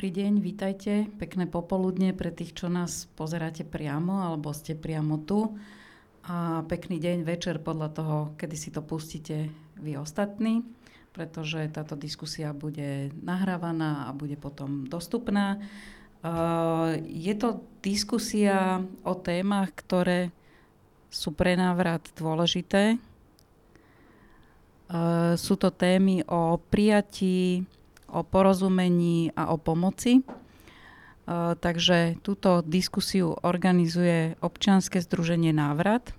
Dobrý deň, vítajte. Pekné popoludne pre tých, čo nás pozeráte priamo alebo ste priamo tu. A pekný deň, večer podľa toho, kedy si to pustíte vy ostatní, pretože táto diskusia bude nahrávaná a bude potom dostupná. Je to diskusia o témach, ktoré sú pre návrat dôležité. Sú to témy o prijatí, o porozumení a o pomoci. Uh, takže túto diskusiu organizuje občianske združenie Návrat.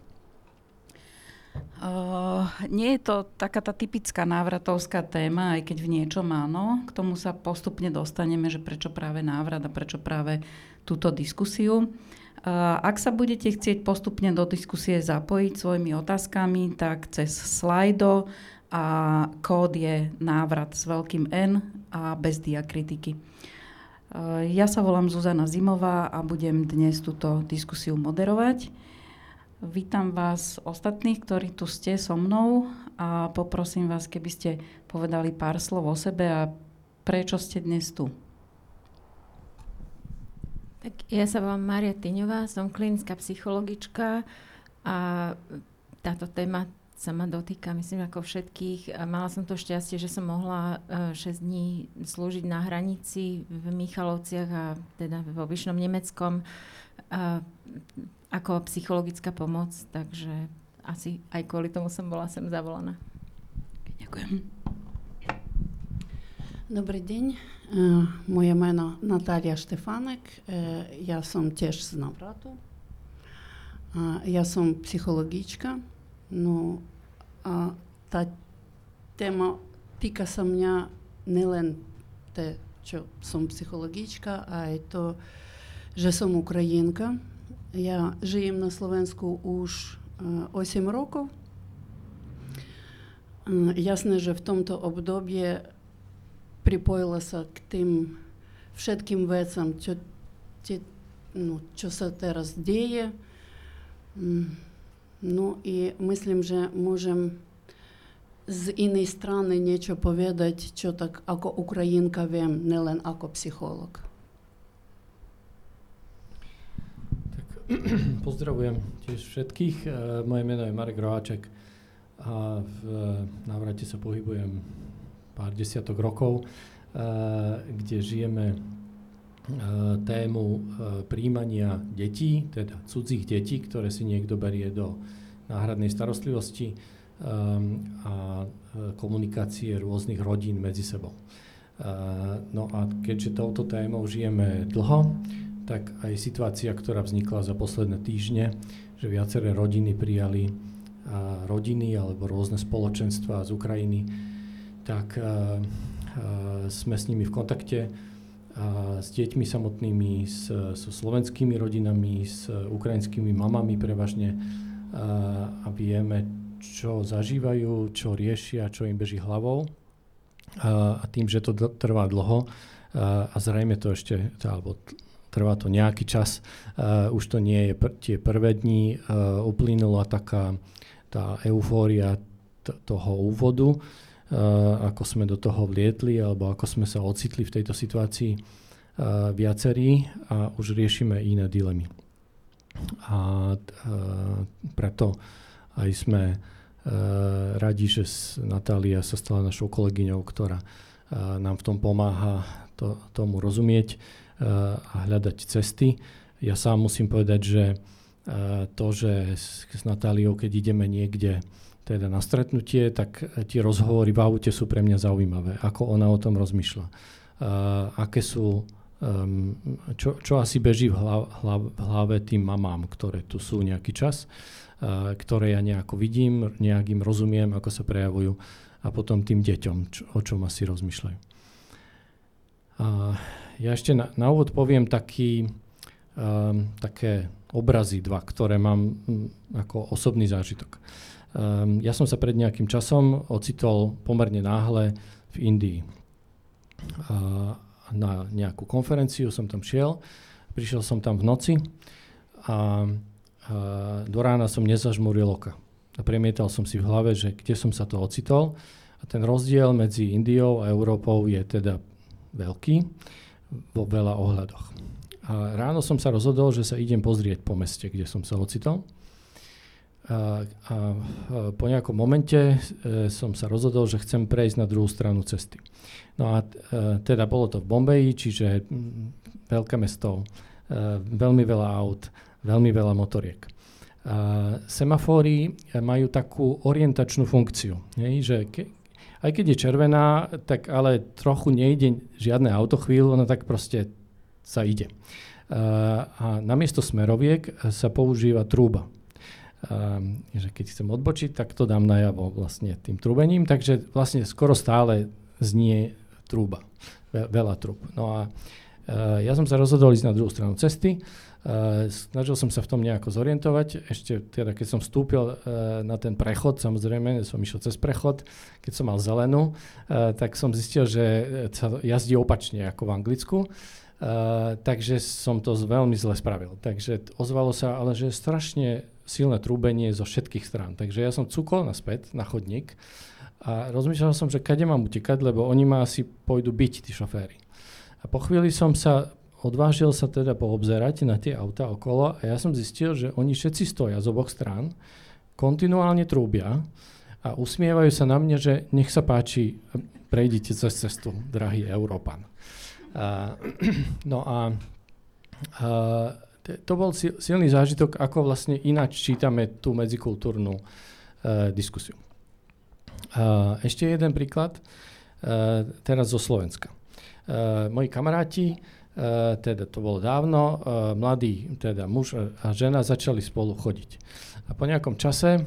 Uh, nie je to taká tá typická návratovská téma, aj keď v niečom áno. K tomu sa postupne dostaneme, že prečo práve návrat a prečo práve túto diskusiu. Uh, ak sa budete chcieť postupne do diskusie zapojiť svojimi otázkami, tak cez slajdo a kód je návrat s veľkým N a bez diakritiky. E, ja sa volám Zuzana Zimová a budem dnes túto diskusiu moderovať. Vítam vás ostatných, ktorí tu ste so mnou a poprosím vás, keby ste povedali pár slov o sebe a prečo ste dnes tu. Tak ja sa volám Maria Tyňová, som klinická psychologička a táto téma sa ma dotýka, myslím, ako všetkých. Mala som to šťastie, že som mohla 6 e, dní slúžiť na hranici v Michalovciach a teda vo Vyšnom Nemeckom a, ako psychologická pomoc, takže asi aj kvôli tomu som bola sem zavolaná. Ďakujem. Dobrý deň, uh, moje meno Natália Štefánek, ja som tiež z Navratu. Ja som psychologička, no a tá téma týka sa mňa nielen te, čo som psychologička, aj to, že som Ukrajinka. Ja žijem na Slovensku už uh, 8 rokov. Uh, jasné, že v tomto období pripojila sa k tým všetkým vecam, čo, tie, no, čo sa teraz deje. Um, Ну і мислим, že môžem z inej strany niečo povedať, čo tak ako Ukrajinka viem, nielen ako psycholog. Tak, pozdravujem tiež všetkých. E, moje meno je Marek Roháček a v návrate sa pohybujem pár desiatok rokov, e, kde žijeme E, tému e, príjmania detí, teda cudzích detí, ktoré si niekto berie do náhradnej starostlivosti um, a komunikácie rôznych rodín medzi sebou. No a keďže touto témou žijeme dlho, tak aj situácia, ktorá vznikla za posledné týždne, že viaceré rodiny prijali rodiny alebo rôzne spoločenstva z Ukrajiny, tak sme s nimi v kontakte a s deťmi samotnými, s, so slovenskými rodinami, s ukrajinskými mamami prevažne a, a vieme, čo zažívajú, čo riešia, čo im beží hlavou. A, a tým, že to trvá dlho a, a zrejme to ešte, alebo trvá to nejaký čas, a, už to nie je pr- tie prvé dni, uplynula taká tá eufória t- toho úvodu, ako sme do toho vlietli alebo ako sme sa ocitli v tejto situácii viacerí a už riešime iné dilemy. A preto aj sme radi, že Natália sa stala našou kolegyňou, ktorá nám v tom pomáha to, tomu rozumieť a hľadať cesty. Ja sám musím povedať, že to, že s Natáliou, keď ideme niekde teda na stretnutie, tak tie rozhovory v aute sú pre mňa zaujímavé. Ako ona o tom rozmýšľa. Uh, aké sú, um, čo, čo asi beží v, hlav, hlav, hlave tým mamám, ktoré tu sú nejaký čas, uh, ktoré ja nejako vidím, nejakým rozumiem, ako sa prejavujú a potom tým deťom, čo, o čom asi rozmýšľajú. Uh, ja ešte na, na úvod poviem taký, um, také obrazy dva, ktoré mám um, ako osobný zážitok. Um, ja som sa pred nejakým časom ocitol pomerne náhle v Indii. Uh, na nejakú konferenciu som tam šiel, prišiel som tam v noci a uh, do rána som nezažmuril oka. A premietal som si v hlave, že kde som sa to ocitol. A ten rozdiel medzi Indiou a Európou je teda veľký. vo veľa ohľadoch. A ráno som sa rozhodol, že sa idem pozrieť po meste, kde som sa ocitol. A, a, po nejakom momente e, som sa rozhodol, že chcem prejsť na druhú stranu cesty. No a e, teda bolo to v Bombeji, čiže m, veľké mesto, e, veľmi veľa aut, veľmi veľa motoriek. A semafóry majú takú orientačnú funkciu, nie? že ke, aj keď je červená, tak ale trochu nejde žiadne auto chvíľu, no tak proste sa ide. A, a namiesto smeroviek sa používa trúba. A, že keď chcem odbočiť, tak to dám najavo vlastne tým trúbením, takže vlastne skoro stále znie trúba, veľa trúb. No a ja som sa rozhodol ísť na druhú stranu cesty Uh, snažil som sa v tom nejako zorientovať. Ešte teda, keď som vstúpil uh, na ten prechod, samozrejme, som išiel cez prechod, keď som mal zelenú, uh, tak som zistil, že sa jazdí opačne ako v Anglicku. Uh, takže som to veľmi zle spravil. Takže ozvalo sa, ale že strašne silné trúbenie zo všetkých strán. Takže ja som cukol naspäť na chodník a rozmýšľal som, že kade mám utekať, lebo oni ma asi pôjdu byť, tí šoféry. A po chvíli som sa odvážil sa teda poobzerať na tie auta okolo a ja som zistil, že oni všetci stoja z oboch strán, kontinuálne trúbia a usmievajú sa na mňa, že nech sa páči, prejdite cez cestu, drahý Európan. A, no a, a to bol silný zážitok, ako vlastne ináč čítame tú medzikultúrnu uh, diskusiu. Uh, ešte jeden príklad, uh, teraz zo Slovenska. Uh, moji kamaráti E, teda to bolo dávno, e, mladý teda muž a žena začali spolu chodiť. A po nejakom čase e,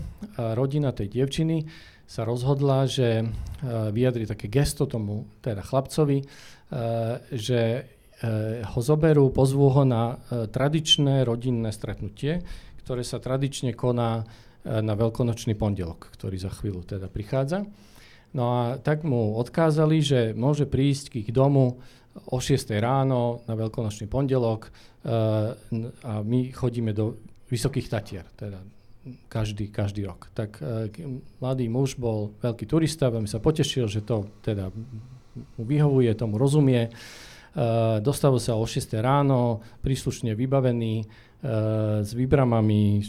rodina tej dievčiny sa rozhodla, že vyjadri také gesto tomu teda chlapcovi, že ho zoberú, pozvú ho na tradičné rodinné stretnutie, ktoré sa tradične koná na veľkonočný pondelok, ktorý za chvíľu teda prichádza. No a tak mu odkázali, že môže prísť k ich domu o 6 ráno na veľkonočný pondelok a my chodíme do Vysokých Tatier, teda každý, každý rok. Tak mladý muž bol veľký turista, veľmi sa potešil, že to teda mu vyhovuje, tomu rozumie. Dostavil sa o 6 ráno, príslušne vybavený, uh, s výbramami,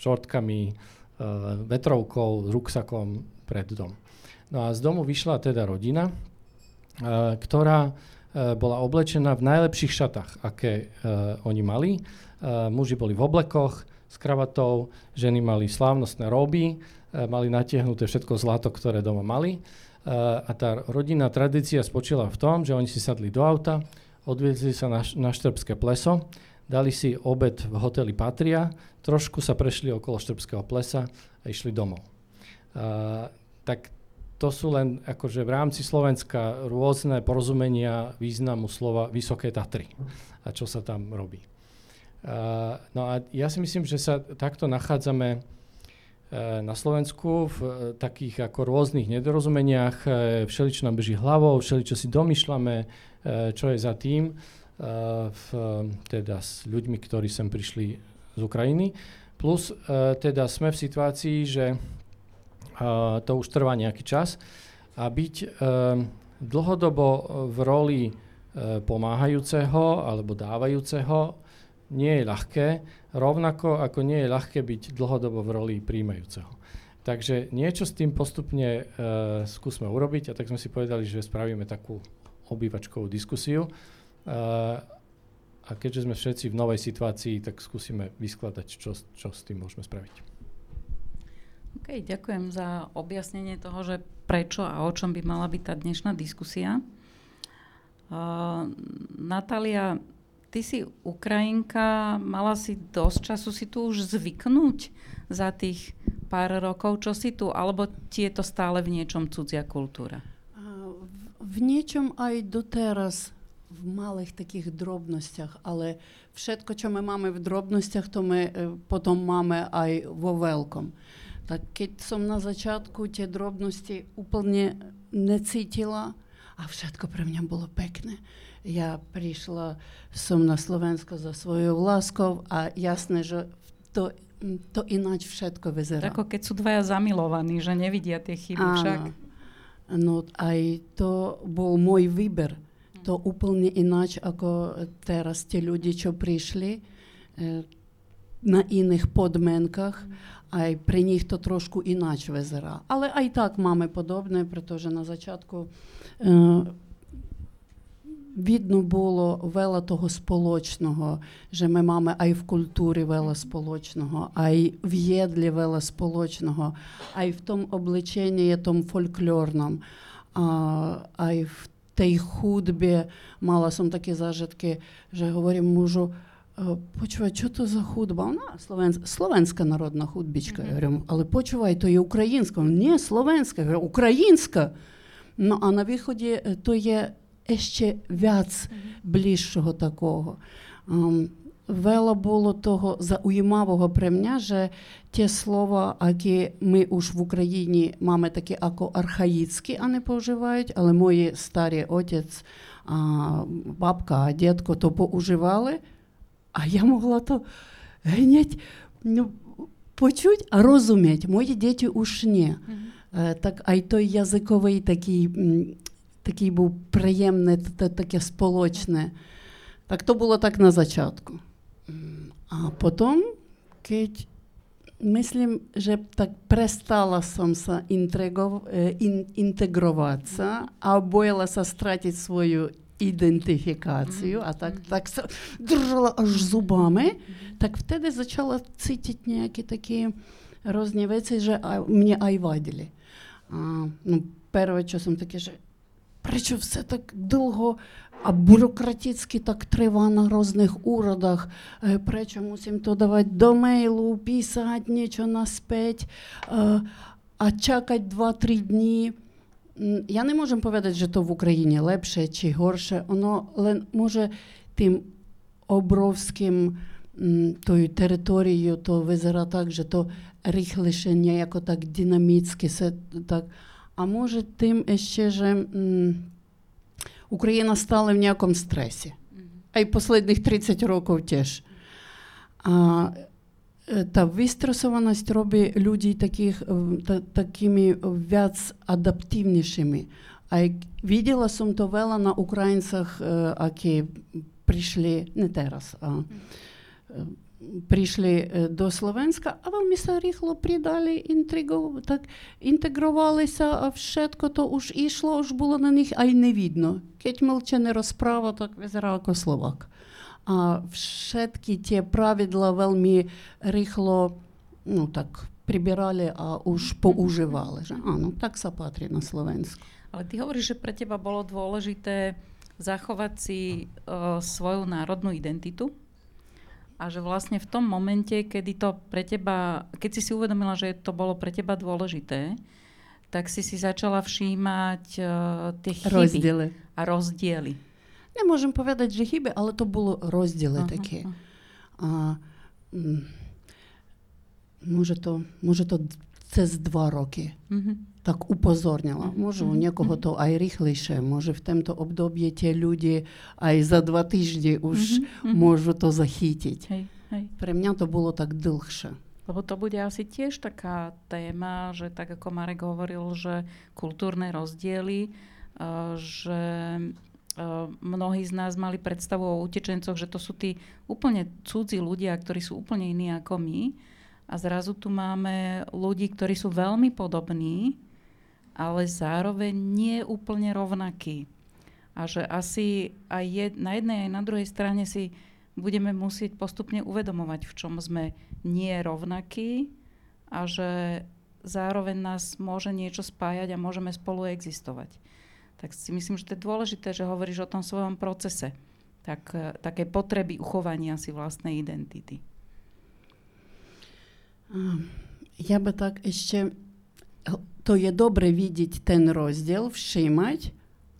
šortkami, uh, vetrovkou, ruksakom pred dom. No a z domu vyšla teda rodina, ktorá Eh, bola oblečená v najlepších šatách, aké oni mali. Muži boli v oblekoch s kravatou, ženy mali slávnostné roby, mali natiahnuté všetko zlato, ktoré doma mali. A tá rodinná tradícia spočila v tom, že oni si sadli do auta, odviezli sa na, na Štrbské pleso, dali si obed v hoteli Patria, trošku sa prešli okolo Štrbského plesa a išli domov. Uh, tak to sú len akože v rámci Slovenska rôzne porozumenia významu slova Vysoké Tatry a čo sa tam robí. Uh, no a ja si myslím, že sa takto nachádzame na Slovensku v uh, takých ako rôznych nedorozumeniach, uh, všeličo nám beží hlavou, všeličo si domýšľame, čo je za tým, v, teda s ľuďmi, ktorí sem prišli z Ukrajiny. Plus teda sme v situácii, že to už trvá nejaký čas. A byť e, dlhodobo v roli e, pomáhajúceho alebo dávajúceho nie je ľahké, rovnako ako nie je ľahké byť dlhodobo v roli príjmajúceho. Takže niečo s tým postupne uh, skúsme urobiť a tak sme si povedali, že spravíme takú obývačkovú diskusiu. Uh, a keďže sme všetci v novej situácii, tak skúsime vyskladať, čo, čo s tým môžeme spraviť. OK, ďakujem za objasnenie toho, že prečo a o čom by mala byť tá dnešná diskusia. Uh, Natália, ty si Ukrajinka, mala si dosť času si tu už zvyknúť za tých pár rokov, čo si tu, alebo ti je to stále v niečom cudzia kultúra? V niečom aj doteraz v malých takých drobnostiach, ale všetko, čo my máme v drobnostiach, to my potom máme aj vo veľkom. Tak keď som na začiatku tie drobnosti úplne necítila a všetko pre mňa bolo pekné. Ja prišla som na Slovensko za svojou láskou a jasné, že to, to ináč všetko vyzerá. Ako keď sú dvaja zamilovaní, že nevidia tie chyby Áno. však. No aj to bol môj výber. To úplne ináč ako teraz tie ľudia, čo prišli e, na iných podmienkach. Aj pri nich to trošku ináč vyzerá. Ale aj tak máme podobné, pretože na začiatku e, Відно було вела того сполочного, що ми мами а й в культурі вела сполочного, а й в єдлі вела сполочного, а й в тому обличенні том фольклорном, а, а й в тій худбі мала сам такі зажитки, що говорю мужу, «Е, почувай, що то за худба? Вона словенська, словенська народна худбічка. Я говорю, але почувай, то є українська. Ні, словенська, українська. Ну а на виході е, то є ešte viac mm-hmm. такого. Um, Вела було того зауємавого при мене, що ті слова, які ми уж в Україні маємо такі ако архаїцькі, а не поживають, але мої старі отець, бабка, дідко то поуживали, а я могла то гнять, ну, почуть, а розуміти. Мої діти уж не. Mm-hmm. Так, а й той язиковий такий, такий був приємний, таке сполочне. Так то було так на зачатку. Myslím, že tak prestala som sa intrego, in, integrovať sa a bojila sa stratiť svoju ідентифікацію, а так так держала аж зубами, так вtedy почала цитити ніякі такі різні речі, що мені айвадили. А, ну, перше часом таке, що Причому все так довго, а бюрократически так трива на різних уродах. Е, причому мусим то давати до мейлу, писати, нічого наспеть, е, а чекати 2-3 дні. Я не можу повідати, що то в Україні лепше чи горше. Воно може тим обровським тою територією, то визира так, що то рихлише, як так динаміцьке, так. А може тим ще м, Україна стала в ніякому стресі. А й останніх 30 років теж. А, та вистресованість робить людей таких, та, такими вяц адаптивнішими. А видела сум то вела на українцях, які прийшли, не зараз, а прийшли до Словенська, а вони се ріхло придали, інтригу, так, інтегрувалися, а všetko to už išlo, už було на них, а й не видно. Keď мовчане розправа, так визирав ako Словак. А všetky tie правідла veľmi ріхло, ну так, прибирали, а už používali. Že áno, tak sa patrí na Slovensku. Ale ty hovoríš, že pre teba bolo dôležité zachovať si uh, svoju národnú identitu? a že vlastne v tom momente, kedy to pre teba, keď si si uvedomila, že to bolo pre teba dôležité, tak si si začala všímať uh, tie chyby rozdiely. a rozdiely. Nemôžem povedať, že chyby, ale to bolo rozdiely uh-huh. také. A, mm, môže, to, môže to cez dva roky. Uh-huh tak upozornila. Mhm. Môže u mhm. niekoho to aj rýchlejšie, môže v tomto období tie ľudia aj za dva týždne už mm-hmm. môžu to zachytiť. Hej, hej. Pre mňa to bolo tak dlhšie. Lebo to bude asi tiež taká téma, že tak ako Marek hovoril, že kultúrne rozdiely, e, že e, mnohí z nás mali predstavu o utečencoch, že to sú tí úplne cudzí ľudia, ktorí sú úplne iní ako my. A zrazu tu máme ľudí, ktorí sú veľmi podobní, ale zároveň nie úplne rovnaký. A že asi aj jed, na jednej aj na druhej strane si budeme musieť postupne uvedomovať, v čom sme nie rovnakí a že zároveň nás môže niečo spájať a môžeme spolu existovať. Tak si myslím, že to je dôležité, že hovoríš o tom svojom procese. Tak, také potreby uchovania si vlastnej identity. Ja by tak ešte То є добре vidieť той розділ, všímať,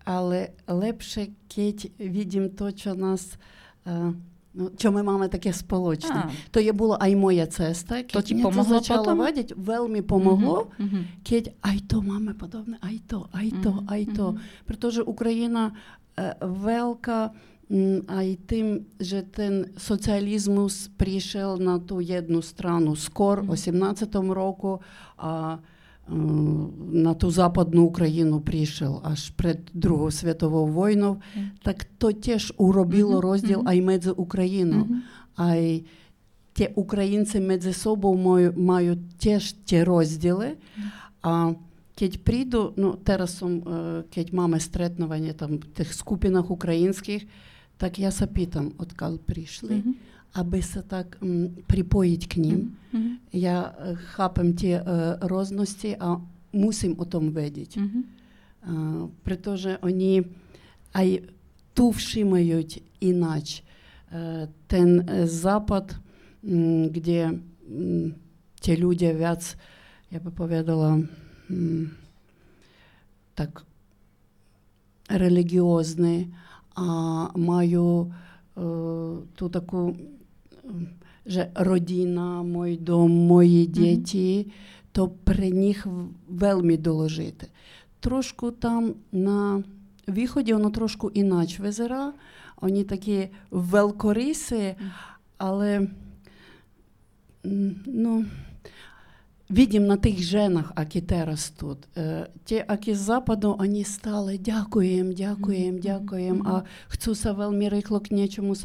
але легше keď vidím to, čo nás... Uh, Ну, що ми маємо таке сполочне. А. То є була ай моя цеста, то ті помогло почало вадять, вельми помогло, угу, угу. кеть, ай то, маме подобне, ай то, ай то, угу, ай то. Угу. Притом, що Україна е, велика, а й тим, що ten соціалізмус прийшов на ту єдну страну скор, угу. 18 року, а на ту Западну Україну пришел аж перед Другу святого войну, так то теж уробило розділ а й між Україну, а й ті українці між собою мають теж ті розділи. А Кеть прийду, ну терасом, е, кеть маме стретновання там тих скупінах українських, так я запитам, откал прийшли. Mm-hmm. Aby sa tak um, pripojiť k ním. Mm-hmm. Ja uh, chápem tie uh, roznosti a musím o tom vedieť. Mm-hmm. Uh, pretože oni aj tu všímajú ináč. Uh, ten uh, západ, um, kde um, tie ľudia viac, ja by povedala, um, tak religiózny a majú uh, tú takú že rodina, мой дом, мої діти, mm-hmm. то при них вельми доложити. Трошку там на виході воно трошку іначе визира. Вони такі велкориси, але ну, видим на тех женах, которые растут. Те, е, аки с западу, они стали «дякуем, дякуем, дякуем», а «хочу са вельми рихло к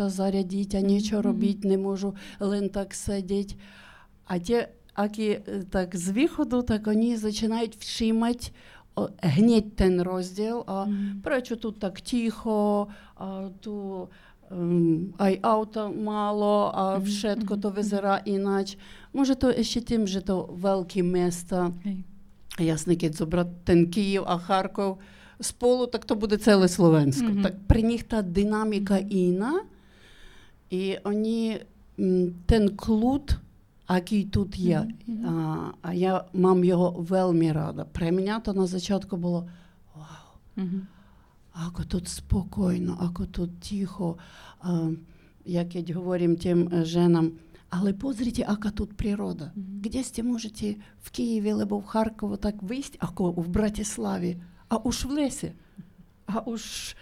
зарядить, а нічого робити, не можу лен так сидеть». А ті аки е, так з виходу, так вони начинают вшимать гніть той розділ, а mm. пречу тут так тихо, а ту ем, а й мало, а вшетко то визира іначе. Може, то ще тим, že to великі міста. Zobrať ten Київ, а Харков спolu, так то буде ціле Словенсько. Mm-hmm. Так при них та динаміка інна, і вони ten клуд, який тут є, mm-hmm. а, а я мам його вельми рада. При мене то на початку було вау. Mm-hmm. Ako тут спокійно, ako тут тихо. А, як я говорю тим женам, Але позрите, ака тут природа. Mm-hmm. Где сте можете в Києві або в Харкові так вийти, ако в Братиславі, а уж в лесі. А уж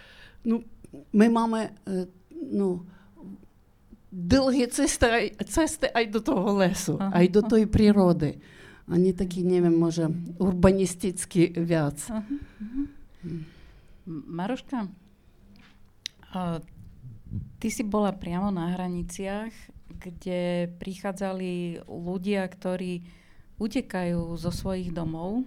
ну, ми маємо ну, довгі цисти, цисти ай до того лесу, ага. ай до тої природи. Вони такі, не wiem, може, урбаністичні вяц. Ага. Maroška, ty si bola priamo na hraniciach kde prichádzali ľudia, ktorí utekajú zo svojich domov,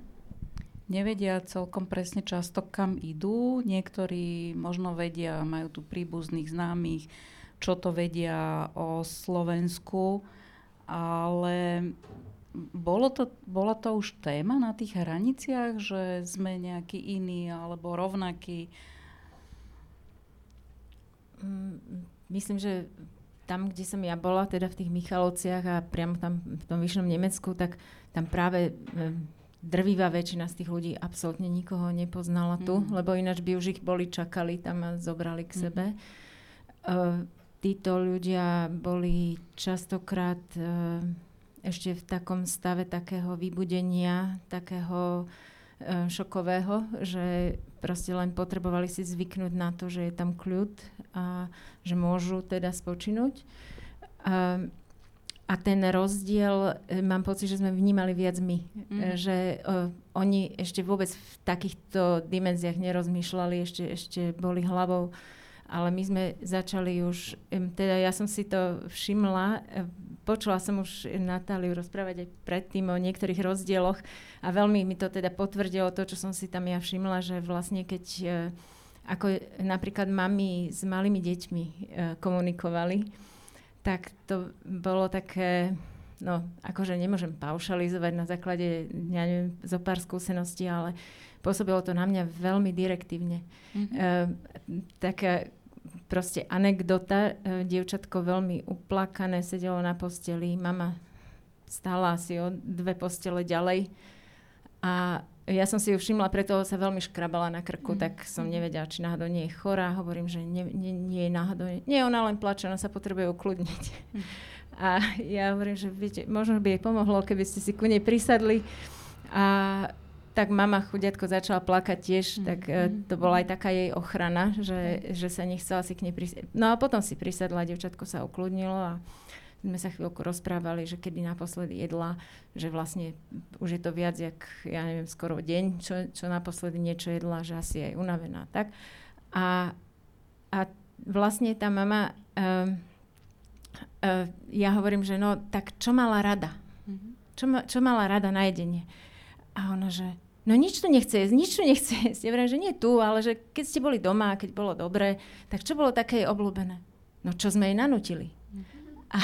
nevedia celkom presne často, kam idú. Niektorí možno vedia, majú tu príbuzných známych, čo to vedia o Slovensku, ale bolo to, bola to už téma na tých hraniciach, že sme nejaký iný alebo rovnaký? Mm, myslím, že tam, kde som ja bola, teda v tých Michalovciach a priamo tam v tom vyššom Nemecku, tak tam práve drvivá väčšina z tých ľudí absolútne nikoho nepoznala tu, mm. lebo ináč by už ich boli čakali tam a zobrali k mm. sebe. Uh, títo ľudia boli častokrát uh, ešte v takom stave takého vybudenia, takého uh, šokového, že proste len potrebovali si zvyknúť na to, že je tam kľud a že môžu teda spočinúť. A, a ten rozdiel, e, mám pocit, že sme vnímali viac my. Mm. Že uh, oni ešte vôbec v takýchto dimenziách nerozmýšľali, ešte, ešte boli hlavou. Ale my sme začali už, teda ja som si to všimla, e, počula som už Natáliu rozprávať aj predtým o niektorých rozdieloch a veľmi mi to teda potvrdilo to, čo som si tam ja všimla, že vlastne keď ako napríklad mami s malými deťmi komunikovali, tak to bolo také, no akože nemôžem paušalizovať na základe, ja neviem, zo pár skúseností, ale pôsobilo to na mňa veľmi direktívne. Mm-hmm. Uh, taká proste anekdota, uh, dievčatko veľmi uplakané, sedelo na posteli, mama stála asi o dve postele ďalej a ja som si ju všimla, preto sa veľmi škrabala na krku, mm. tak som nevedela, či náhodou nie je chorá. Hovorím, že nie, nie, nie je náhodou. Nie, ona len plače, ona sa potrebuje ukludniť. Mm. A ja hovorím, že viete, možno by jej pomohlo, keby ste si ku nej prisadli. A tak mama chudiatko začala plakať tiež, mm. tak uh, to bola aj taká jej ochrana, že, že sa nechcela si k nej prisadť. No a potom si prisadla, devčatko sa ukludnilo a sme sa chvíľku rozprávali, že kedy naposledy jedla, že vlastne už je to viac, jak, ja neviem, skoro deň, čo, čo naposledy niečo jedla, že asi aj unavená. Tak? A, a vlastne tá mama, uh, uh, ja hovorím, že no, tak čo mala rada? Mm-hmm. Čo, ma, čo mala rada na jedenie? A ona, že no nič tu nechce jesť, nič tu nechce jesť. Ja vrem, že nie tu, ale že keď ste boli doma, keď bolo dobre, tak čo bolo také obľúbené? No čo sme jej nanutili? A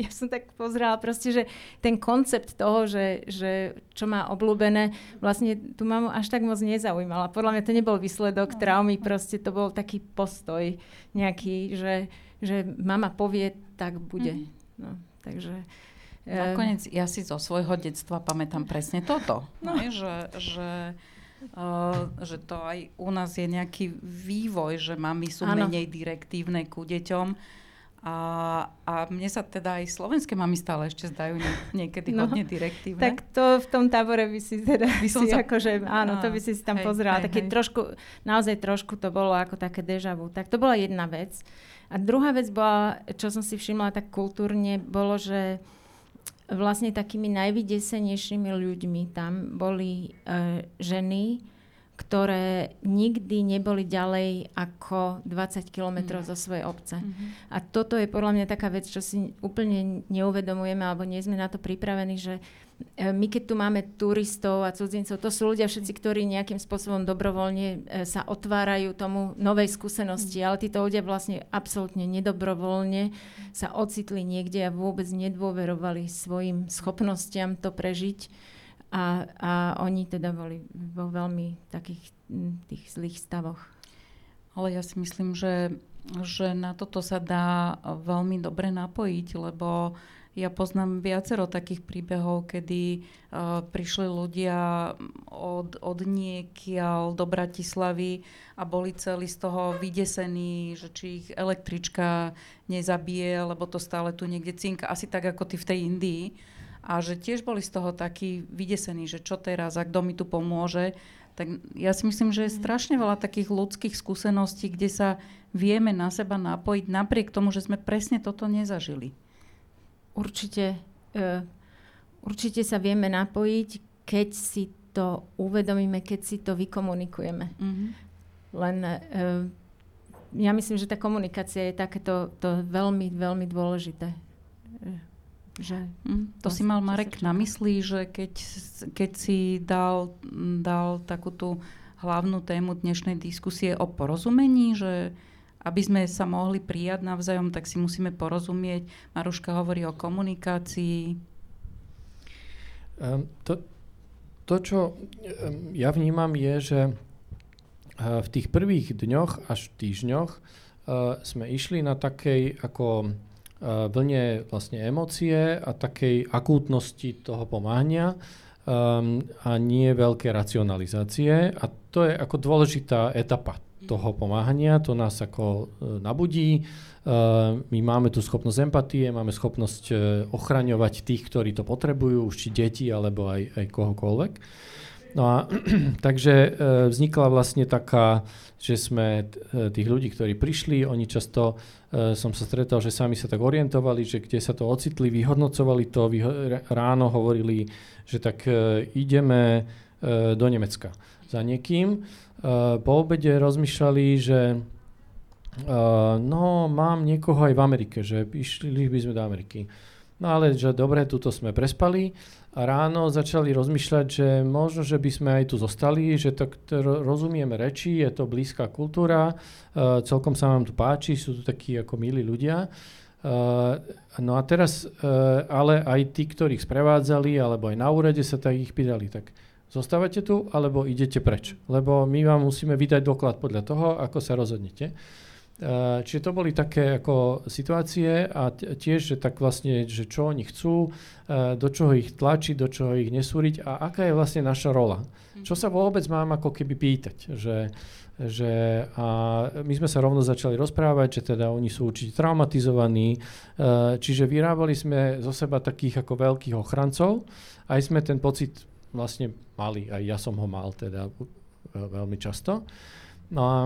ja som tak pozerala proste, že ten koncept toho, že, že čo má obľúbené, vlastne tu mamu až tak moc nezaujímala. Podľa mňa to nebol výsledok traumy, proste to bol taký postoj nejaký, že, že mama povie, tak bude. Mhm. No, takže... Nakoniec ja si zo svojho detstva pamätám presne toto. No. Ne, že, že Uh, že to aj u nás je nejaký vývoj, že mami sú ano. menej direktívne ku deťom a, a mne sa teda aj slovenské mami stále ešte zdajú nie, niekedy no, hodne direktívne. Tak to v tom tábore by si teda by som si sa... akože, áno, to by si si tam hej, pozerala. Hej, také hej. trošku, naozaj trošku to bolo ako také deja vu. Tak to bola jedna vec. A druhá vec bola, čo som si všimla tak kultúrne, bolo, že vlastne takými najvydesenejšími ľuďmi tam boli uh, ženy, ktoré nikdy neboli ďalej ako 20 kilometrov mm. zo svojej obce. Mm-hmm. A toto je podľa mňa taká vec, čo si úplne neuvedomujeme alebo nie sme na to pripravení, že e, my keď tu máme turistov a cudzincov, to sú ľudia všetci, ktorí nejakým spôsobom dobrovoľne e, sa otvárajú tomu novej skúsenosti, mm. ale títo ľudia vlastne absolútne nedobrovoľne sa ocitli niekde a vôbec nedôverovali svojim schopnostiam to prežiť a, a oni teda boli vo veľmi takých tých zlých stavoch. Ale ja si myslím, že, že na toto sa dá veľmi dobre napojiť, lebo ja poznám viacero takých príbehov, kedy uh, prišli ľudia od, od niekiaľ do Bratislavy a boli celí z toho vydesení, že či ich električka nezabije, lebo to stále tu niekde cinka, asi tak ako ty v tej Indii a že tiež boli z toho takí vydesení, že čo teraz a kto mi tu pomôže. Tak ja si myslím, že je strašne veľa takých ľudských skúseností, kde sa vieme na seba napojiť napriek tomu, že sme presne toto nezažili. Určite, uh, určite sa vieme napojiť, keď si to uvedomíme, keď si to vykomunikujeme. Mm-hmm. Len uh, ja myslím, že tá komunikácia je takéto to veľmi, veľmi dôležité. Že, hm, to si mal Marek na mysli, že keď, keď si dal, dal takú tú hlavnú tému dnešnej diskusie o porozumení, že aby sme sa mohli prijať navzájom, tak si musíme porozumieť. Maruška hovorí o komunikácii. Um, to, to, čo um, ja vnímam, je, že uh, v tých prvých dňoch až týždňoch uh, sme išli na takej ako vlne vlastne emócie a takej akútnosti toho pomáhania um, a nie veľké racionalizácie. A to je ako dôležitá etapa toho pomáhania, to nás ako uh, nabudí. Uh, my máme tu schopnosť empatie, máme schopnosť uh, ochraňovať tých, ktorí to potrebujú, už či deti alebo aj, aj kohokoľvek. No a takže e, vznikla vlastne taká, že sme e, tých ľudí, ktorí prišli, oni často, e, som sa stretol, že sami sa tak orientovali, že kde sa to ocitli, vyhodnocovali to, ráno hovorili, že tak ideme do Nemecka za niekým. Po obede rozmýšľali, že no mám niekoho aj v Amerike, že išli by sme do Ameriky. No ale že dobre, tuto sme prespali a ráno začali rozmýšľať, že možno, že by sme aj tu zostali, že to rozumieme reči, je to blízka kultúra, uh, celkom sa nám tu páči, sú tu takí ako milí ľudia. Uh, no a teraz, uh, ale aj tí, ktorých sprevádzali, alebo aj na úrade sa tak ich pýtali, tak zostávate tu, alebo idete preč? Lebo my vám musíme vydať doklad podľa toho, ako sa rozhodnete. Eh, čiže to boli také ako situácie a tiež, že tak vlastne, že čo oni chcú, eh, do čoho ich tlačiť, do čoho ich nesúriť a aká je vlastne naša rola. Mhm. Čo sa vôbec mám ako keby pýtať, že, že a my sme sa rovno začali rozprávať, že teda oni sú určite traumatizovaní, eh, čiže vyrábali sme zo seba takých ako veľkých ochrancov, aj sme ten pocit vlastne mali, aj ja som ho mal teda veľmi často. No a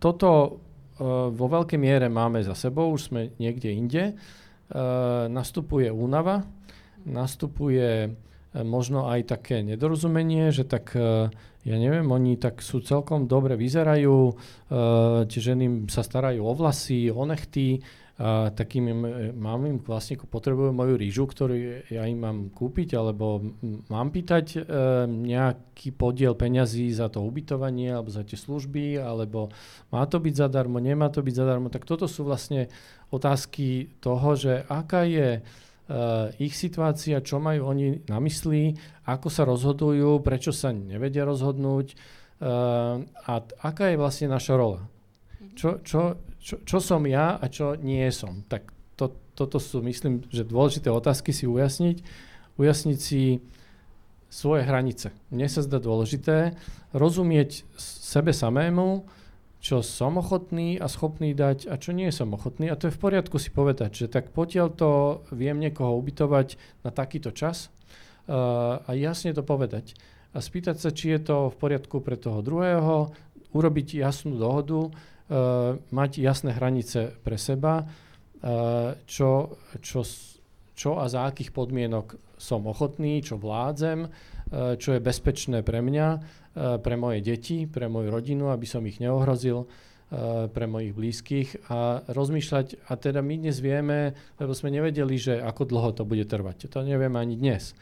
toto vo veľkej miere máme za sebou, už sme niekde inde. Nastupuje únava, nastupuje možno aj také nedorozumenie, že tak ja neviem, oni tak sú celkom dobre vyzerajú, tie ženy sa starajú o vlasy, o nechty, a takým mám im vlastne potrebujú moju rýžu, ktorú ja im mám kúpiť, alebo mám pýtať e, nejaký podiel peňazí za to ubytovanie alebo za tie služby, alebo má to byť zadarmo, nemá to byť zadarmo. Tak toto sú vlastne otázky toho, že aká je Uh, ich situácia, čo majú oni na mysli, ako sa rozhodujú, prečo sa nevedia rozhodnúť uh, a t- aká je vlastne naša rola. Čo, čo, čo, čo som ja a čo nie som. Tak to, toto sú, myslím, že dôležité otázky si ujasniť. Ujasniť si svoje hranice. Mne sa zdá dôležité rozumieť sebe samému, čo som ochotný a schopný dať a čo nie som ochotný. A to je v poriadku si povedať, že tak potiaľ to viem niekoho ubytovať na takýto čas uh, a jasne to povedať. A spýtať sa, či je to v poriadku pre toho druhého, urobiť jasnú dohodu, mať jasné hranice pre seba, uh, čo, čo, čo a za akých podmienok som ochotný, čo vládzem, uh, čo je bezpečné pre mňa, pre moje deti, pre moju rodinu, aby som ich neohrozil, pre mojich blízkych a rozmýšľať, a teda my dnes vieme, lebo sme nevedeli, že ako dlho to bude trvať. To nevieme ani dnes.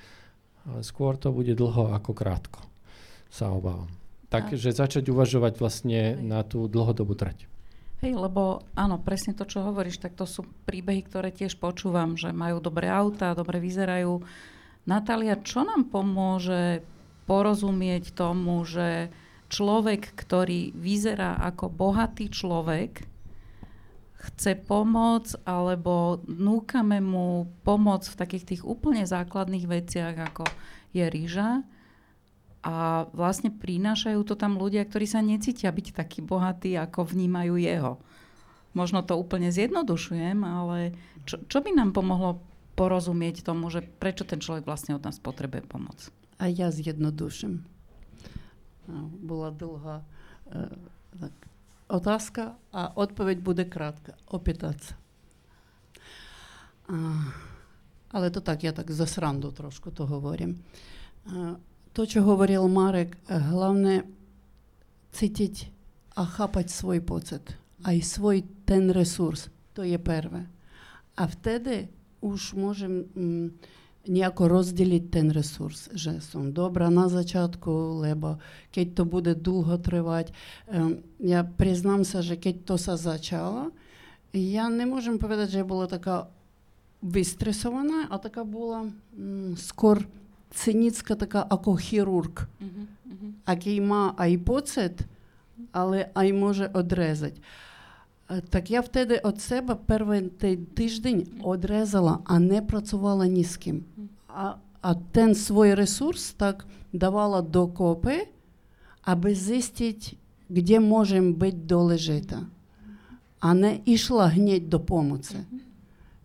Ale skôr to bude dlho ako krátko, sa obávam. Takže začať uvažovať vlastne Hej. na tú dlhodobú trať. Hej, lebo áno, presne to, čo hovoríš, tak to sú príbehy, ktoré tiež počúvam, že majú dobré auta, dobre vyzerajú. Natália, čo nám pomôže porozumieť tomu, že človek, ktorý vyzerá ako bohatý človek, chce pomôcť alebo núkame mu pomoc v takých tých úplne základných veciach, ako je rýža, a vlastne prinášajú to tam ľudia, ktorí sa necítia byť takí bohatí, ako vnímajú jeho. Možno to úplne zjednodušujem, ale čo, čo by nám pomohlo porozumieť tomu, že prečo ten človek vlastne od nás potrebuje pomoc? A ja zjednoduším. No, bola dlhá e, otázka a odpoveď bude krátka. Opýtať sa. Ale to tak, ja tak za srandu trošku to hovorím. A, to, čo hovoril Marek, hlavne cítiť a chápať svoj pocit. Aj svoj ten resurs. To je prvé. A vtedy už môžem mm, nejako rozdeliť ten resurs, že som dobrá na začiatku, lebo keď to bude dlho trvať, um, ja priznám sa, že keď to sa začalo, ja nemôžem povedať, že bola taká vystresovaná, a taká cynická така uh-huh. aký má aj pocit, ale aj môže odrezať. Так я вtedy od себе перший тиждень одрезала, а не працювала ні з ким. А, а ten свій ресурс так давала докопи, аби зистити, де можемо бути долежити, а не йшла гніть до помоці.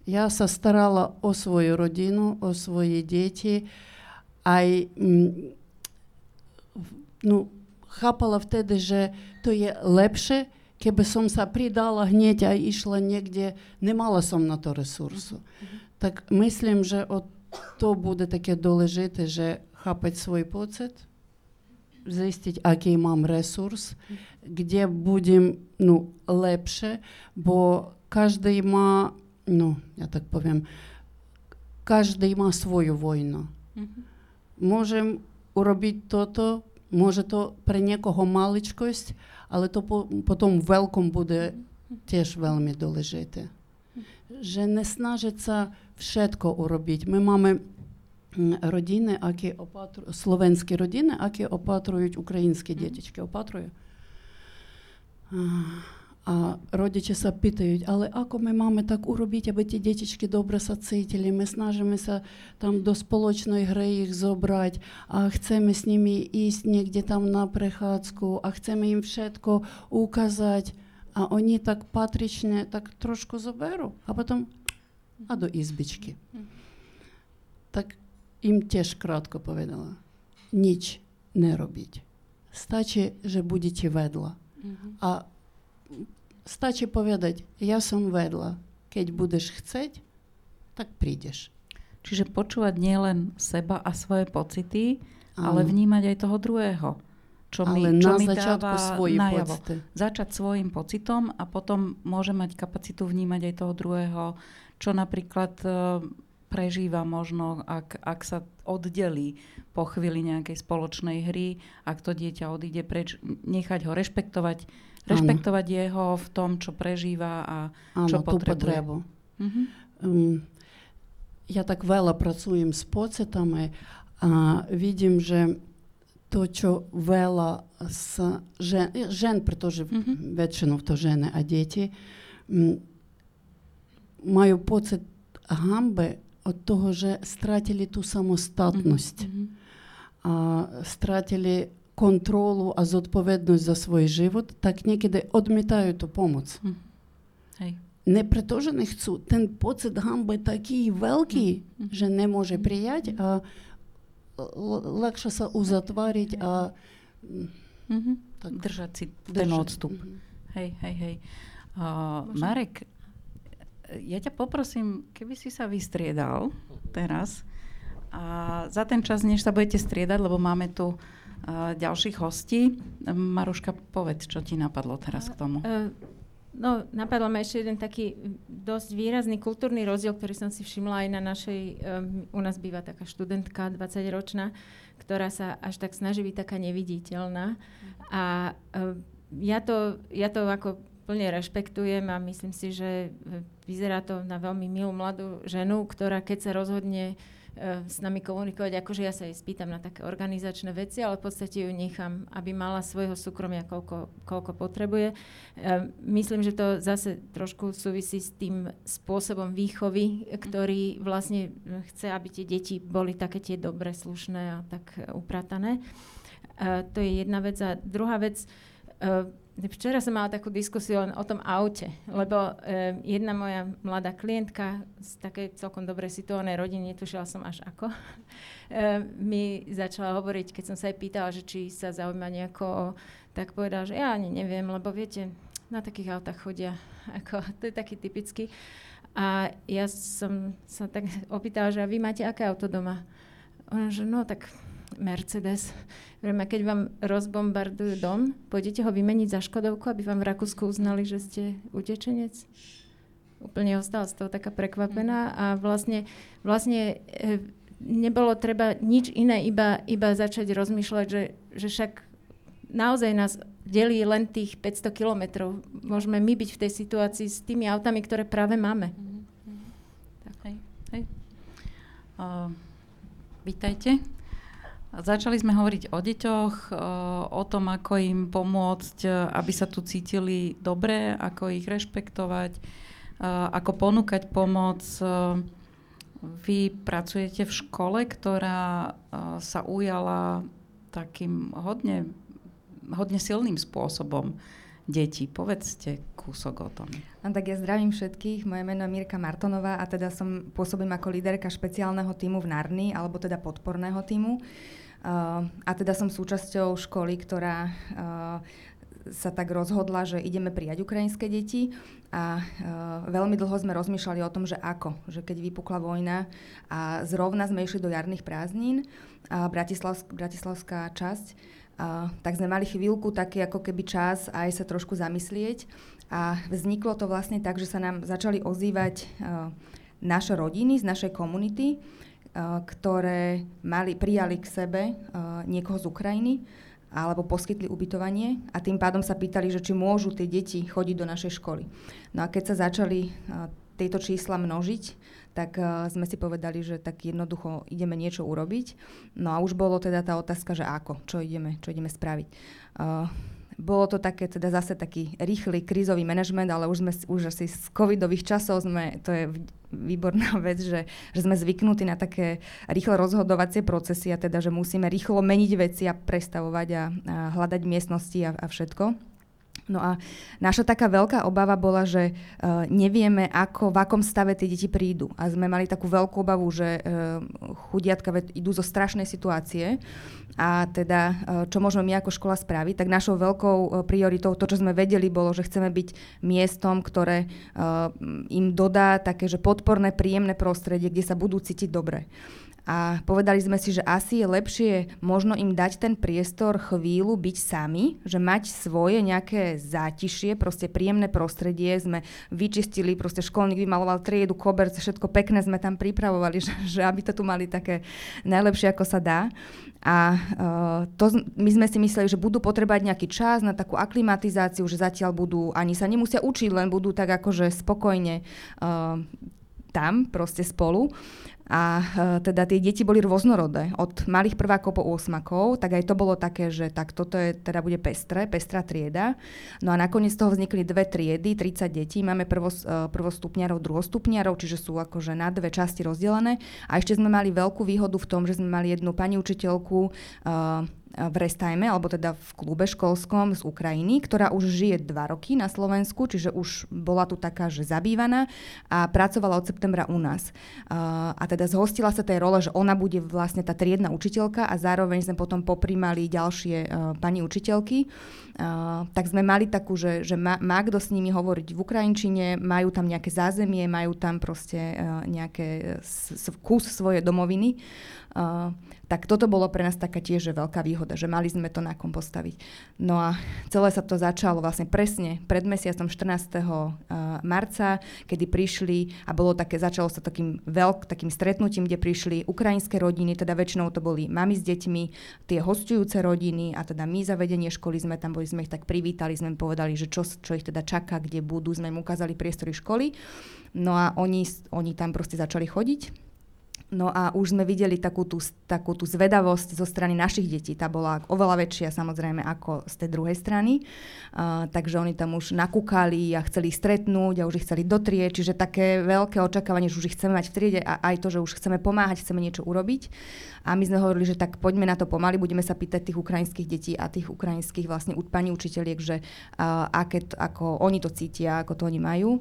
Я старала о свою родину, о свої діти, aj ну, chápala vtedy, že to je lepšie, keby som sa pridala hneď a išla niekde, nemala som na to resursu. Mm-hmm. Tak myslím, že o to bude také dôležité, že chápať svoj pocit, zistiť, aký mám resurs, kde budem no, lepšie, bo každý má, no, ja tak poviem, každý má svoju vojnu. Mm-hmm môžem urobiť toto, môže to pre niekoho maličkosť, ale to po, potom veľkom bude tiež veľmi dôležité. Že nesnažiť sa všetko urobiť. My máme rodiny, aké opatrujú, slovenské rodiny, aké opatrujú ukrajinské detičky. Rodiče sa pýtajú, ale ako my máme tak urobiť, aby tie detičky dobre sa cítili? My snažíme sa tam do spoločnej hry ich zobrať a chceme s nimi ísť niekde tam na prechádzku a chceme im všetko ukázať. A oni tak patrične tak trošku zoberú a potom a do izbičky. Tak im tiež krátko povedala. Nič nerobiť. Stačí, že budete vedľa. A stačí povedať, ja som vedľa. Keď budeš chceť, tak prídeš. Čiže počúvať nielen seba a svoje pocity, ale vnímať aj toho druhého. Čo mi, ale čo na mi začiatku svoje najavo. pocity. Začať svojim pocitom a potom môže mať kapacitu vnímať aj toho druhého, čo napríklad uh, prežíva možno, ak, ak sa oddelí po chvíli nejakej spoločnej hry, ak to dieťa odíde preč, nechať ho rešpektovať, rešpektovať ano. jeho v tom, čo prežíva a ano, čo potrebuje. potrebu. Uh-huh. Um, ja tak veľa pracujem s pocitami a vidím, že to, čo veľa s žen, žen pretože mm-hmm. väčšinou to ženy a deti, m, majú pocit hamby od toho, že stratili tú samostatnosť. Mm-hmm. A stratili kontrolu a zodpovednosť za svoj život, tak niekedy odmietajú tú pomoc. Mm. Hej. Не preto, že nechcú. Ten pocit hamby taký veľký, mm. že nemôže prijať a ľahšie sa uzatvoriť a mm-hmm. tak, držať si ten držať. odstup. Mm-hmm. Hej, hej, hej. Uh, Marek, ja ťa poprosím, keby si sa vystriedal teraz a za ten čas, než sa budete striedať, lebo máme tu uh, ďalších hostí. Maruška, povedz, čo ti napadlo teraz k tomu. Uh, No, napadlo ma ešte jeden taký dosť výrazný kultúrny rozdiel, ktorý som si všimla aj na našej, um, u nás býva taká študentka 20-ročná, ktorá sa až tak snaží byť taká neviditeľná. A um, ja, to, ja to ako plne rešpektujem a myslím si, že vyzerá to na veľmi milú mladú ženu, ktorá keď sa rozhodne E, s nami komunikovať, akože ja sa jej spýtam na také organizačné veci, ale v podstate ju nechám, aby mala svojho súkromia, koľko, koľko potrebuje. E, myslím, že to zase trošku súvisí s tým spôsobom výchovy, ktorý vlastne chce, aby tie deti boli také tie dobre, slušné a tak upratané. E, to je jedna vec. A druhá vec, Včera som mala takú diskusiu len o tom aute, lebo e, jedna moja mladá klientka z takej celkom dobrej situovanej rodiny, netušila som až ako, e, mi začala hovoriť, keď som sa jej pýtala, že či sa zaujíma nejako, tak povedala, že ja ani neviem, lebo viete, na takých autách chodia, ako, to je taký typický. A ja som sa tak opýtala, že a vy máte aké auto doma? Ona, že no tak Mercedes. Vrejme, keď vám rozbombardujú dom, pôjdete ho vymeniť za Škodovku, aby vám v Rakúsku uznali, že ste utečenec? Úplne ostala z toho taká prekvapená a vlastne, vlastne e, nebolo treba nič iné, iba, iba začať rozmýšľať, že, že však naozaj nás delí len tých 500 kilometrov. Môžeme my byť v tej situácii s tými autami, ktoré práve máme. Mm-hmm. Tak. Hej, hej. Uh, vítajte. Začali sme hovoriť o deťoch, o tom, ako im pomôcť, aby sa tu cítili dobre, ako ich rešpektovať, ako ponúkať pomoc. Vy pracujete v škole, ktorá sa ujala takým hodne, hodne silným spôsobom detí. Povedzte kúsok o tom. No, tak ja zdravím všetkých. Moje meno je Mirka Martonová a teda som pôsobím ako líderka špeciálneho týmu v Narni, alebo teda podporného týmu. A teda som súčasťou školy, ktorá uh, sa tak rozhodla, že ideme prijať ukrajinské deti. A uh, veľmi dlho sme rozmýšľali o tom, že ako, že keď vypukla vojna a zrovna sme išli do jarných prázdnin, a Bratislavsk, bratislavská časť, uh, tak sme mali chvíľku taký ako keby čas aj sa trošku zamyslieť. A vzniklo to vlastne tak, že sa nám začali ozývať uh, naše rodiny z našej komunity, ktoré mali, prijali k sebe niekoho z Ukrajiny alebo poskytli ubytovanie a tým pádom sa pýtali, že či môžu tie deti chodiť do našej školy. No a keď sa začali tieto čísla množiť, tak sme si povedali, že tak jednoducho ideme niečo urobiť. No a už bolo teda tá otázka, že ako, čo ideme, čo ideme spraviť. Bolo to také, teda zase taký rýchly krízový manažment, ale už sme už asi z covidových časov sme, to je výborná vec, že, že sme zvyknutí na také rýchle rozhodovacie procesy a teda, že musíme rýchlo meniť veci a prestavovať a, a hľadať miestnosti a, a všetko. No a naša taká veľká obava bola, že uh, nevieme, ako, v akom stave tie deti prídu. A sme mali takú veľkú obavu, že uh, chudiatka idú zo strašnej situácie a teda uh, čo môžeme my ako škola spraviť, tak našou veľkou prioritou, to, čo sme vedeli, bolo, že chceme byť miestom, ktoré im dodá také, že podporné, príjemné prostredie, kde sa budú cítiť dobre. A povedali sme si, že asi je lepšie možno im dať ten priestor chvíľu byť sami, že mať svoje nejaké zátišie, proste príjemné prostredie. Sme vyčistili, proste školník vymaloval triedu, koberc, všetko pekné sme tam pripravovali, že, že aby to tu mali také najlepšie, ako sa dá. A uh, to, my sme si mysleli, že budú potrebať nejaký čas na takú aklimatizáciu, že zatiaľ budú, ani sa nemusia učiť, len budú tak akože spokojne uh, tam proste spolu. A e, teda tie deti boli rôznorodé, od malých prvákov po osmakov, tak aj to bolo také, že tak toto je, teda bude pestré, pestrá trieda. No a nakoniec z toho vznikli dve triedy, 30 detí. Máme prvo, e, prvostupňarov, druhostupňarov, čiže sú akože na dve časti rozdelené. A ešte sme mali veľkú výhodu v tom, že sme mali jednu pani učiteľku, uh, v Restajme, alebo teda v klube školskom z Ukrajiny, ktorá už žije dva roky na Slovensku, čiže už bola tu taká, že zabývaná a pracovala od septembra u nás. a teda zhostila sa tej role, že ona bude vlastne tá triedna učiteľka a zároveň sme potom poprímali ďalšie pani učiteľky. tak sme mali takú, že, že má, má kto s nimi hovoriť v Ukrajinčine, majú tam nejaké zázemie, majú tam proste nejaké kus svoje domoviny. Tak toto bolo pre nás taká tiež veľká výhoda, že mali sme to na kom postaviť. No a celé sa to začalo vlastne presne pred mesiacom 14. Uh, marca, kedy prišli a bolo také, začalo sa takým veľk, takým stretnutím, kde prišli ukrajinské rodiny, teda väčšinou to boli mami s deťmi, tie hostujúce rodiny a teda my za vedenie školy sme tam boli, sme ich tak privítali, sme im povedali, že čo, čo ich teda čaká, kde budú, sme im ukázali priestory školy. No a oni, oni tam proste začali chodiť No a už sme videli takú tú, takú tú zvedavosť zo strany našich detí. Tá bola oveľa väčšia samozrejme ako z tej druhej strany. Uh, takže oni tam už nakúkali a chceli ich stretnúť a už ich chceli dotrieť. Čiže také veľké očakávanie, že už ich chceme mať v triede a aj to, že už chceme pomáhať, chceme niečo urobiť. A my sme hovorili, že tak poďme na to pomaly, budeme sa pýtať tých ukrajinských detí a tých ukrajinských vlastne pani učiteľiek, že uh, aké, ako oni to cítia, ako to oni majú.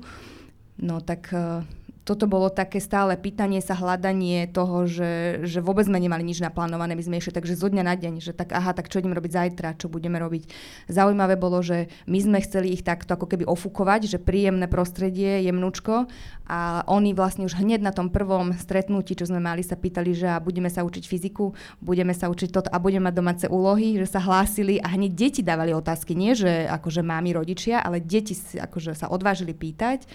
No tak uh, toto bolo také stále pýtanie sa, hľadanie toho, že, že vôbec sme nemali nič naplánované, my sme išli takže zo dňa na deň, že tak aha, tak čo idem robiť zajtra, čo budeme robiť. Zaujímavé bolo, že my sme chceli ich takto ako keby ofúkovať, že príjemné prostredie, jemnúčko a oni vlastne už hneď na tom prvom stretnutí, čo sme mali, sa pýtali, že a budeme sa učiť fyziku, budeme sa učiť toto a budeme mať domáce úlohy, že sa hlásili a hneď deti dávali otázky, nie že akože mámi rodičia, ale deti akože sa odvážili pýtať.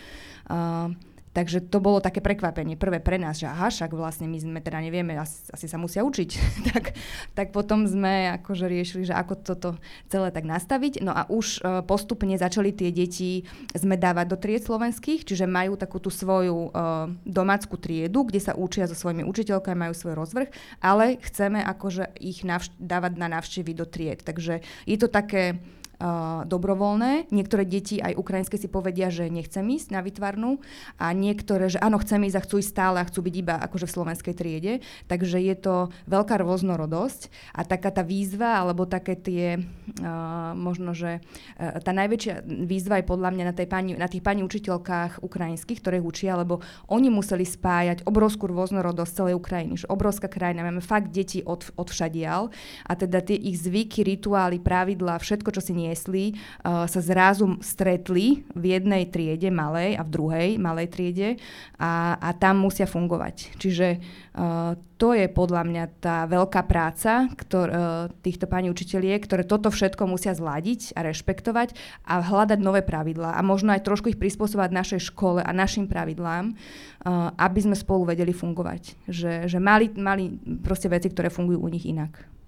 Uh, Takže to bolo také prekvapenie prvé pre nás, že aha, však vlastne my sme teda nevieme, asi, asi sa musia učiť. tak, tak potom sme akože riešili, že ako toto celé tak nastaviť. No a už uh, postupne začali tie deti sme dávať do tried slovenských, čiže majú takú tú svoju uh, domácku triedu, kde sa učia so svojimi učiteľkami, majú svoj rozvrh, ale chceme akože ich navš- dávať na návštevy do tried. Takže je to také uh, dobrovoľné. Niektoré deti aj ukrajinské si povedia, že nechcem ísť na vytvarnú a niektoré, že áno, chcem ísť a chcú ísť stále a chcú byť iba akože v slovenskej triede. Takže je to veľká rôznorodosť a taká tá výzva alebo také tie, uh, možno, že uh, tá najväčšia výzva je podľa mňa na, tej pani, na tých pani učiteľkách ukrajinských, ktoré učia, lebo oni museli spájať obrovskú rôznorodosť celej Ukrajiny. Že obrovská krajina, máme fakt deti od, od všadial a teda tie ich zvyky, rituály, pravidlá, všetko, čo si nie niesli, uh, sa zrazu stretli v jednej triede malej a v druhej malej triede a, a tam musia fungovať. Čiže uh, to je podľa mňa tá veľká práca ktor, uh, týchto pani učiteľiek, ktoré toto všetko musia zladiť a rešpektovať a hľadať nové pravidlá a možno aj trošku ich prispôsobať našej škole a našim pravidlám, uh, aby sme spolu vedeli fungovať. Že, že mali, mali proste veci, ktoré fungujú u nich inak.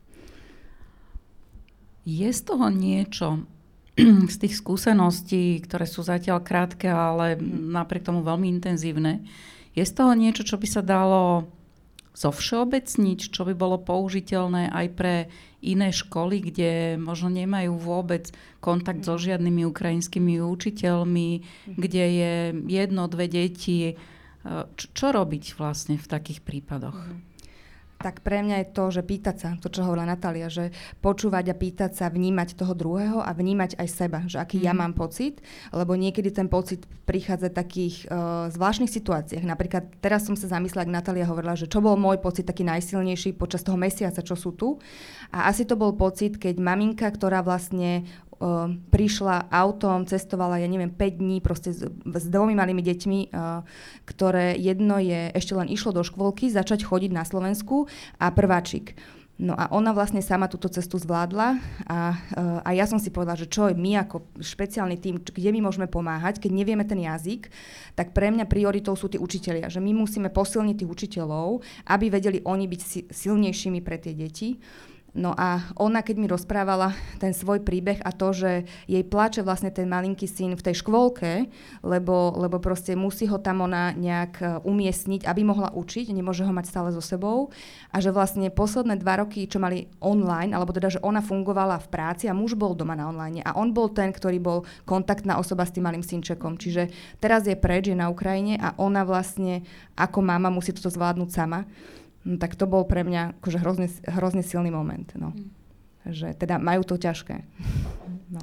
Je z toho niečo, z tých skúseností, ktoré sú zatiaľ krátke, ale napriek tomu veľmi intenzívne, je z toho niečo, čo by sa dalo zovšeobecniť, čo by bolo použiteľné aj pre iné školy, kde možno nemajú vôbec kontakt so žiadnymi ukrajinskými učiteľmi, kde je jedno, dve deti. Čo, robiť vlastne v takých prípadoch? Tak pre mňa je to, že pýtať sa, to čo hovorila Natália, že počúvať a pýtať sa, vnímať toho druhého a vnímať aj seba, že aký mm. ja mhm. mám pocit, lebo niekedy ten pocit prichádza v takých uh, zvláštnych situáciách. Napríklad teraz som sa zamyslela, ak Natália hovorila, že čo bol môj pocit taký najsilnejší počas toho mesiaca, čo sú tu. A asi to bol pocit, keď maminka, ktorá vlastne uh, prišla autom, cestovala, ja neviem, 5 dní proste s, s dvomi malými deťmi, uh, ktoré jedno je, ešte len išlo do škôlky, začať chodiť na Slovensku a prváčik. No a ona vlastne sama túto cestu zvládla a, a ja som si povedala, že čo je my ako špeciálny tým, kde my môžeme pomáhať, keď nevieme ten jazyk, tak pre mňa prioritou sú tí učitelia, že my musíme posilniť tých učiteľov, aby vedeli oni byť silnejšími pre tie deti. No a ona, keď mi rozprávala ten svoj príbeh a to, že jej plače vlastne ten malinký syn v tej škôlke, lebo, lebo proste musí ho tam ona nejak e, umiestniť, aby mohla učiť, nemôže ho mať stále so sebou. A že vlastne posledné dva roky, čo mali online, alebo teda, že ona fungovala v práci a muž bol doma na online. A on bol ten, ktorý bol kontaktná osoba s tým malým synčekom. Čiže teraz je preč, je na Ukrajine a ona vlastne ako mama musí toto zvládnuť sama. No, tak to bol pre mňa akože hrozne, hrozne silný moment. No. Mm. Že teda majú to ťažké. No.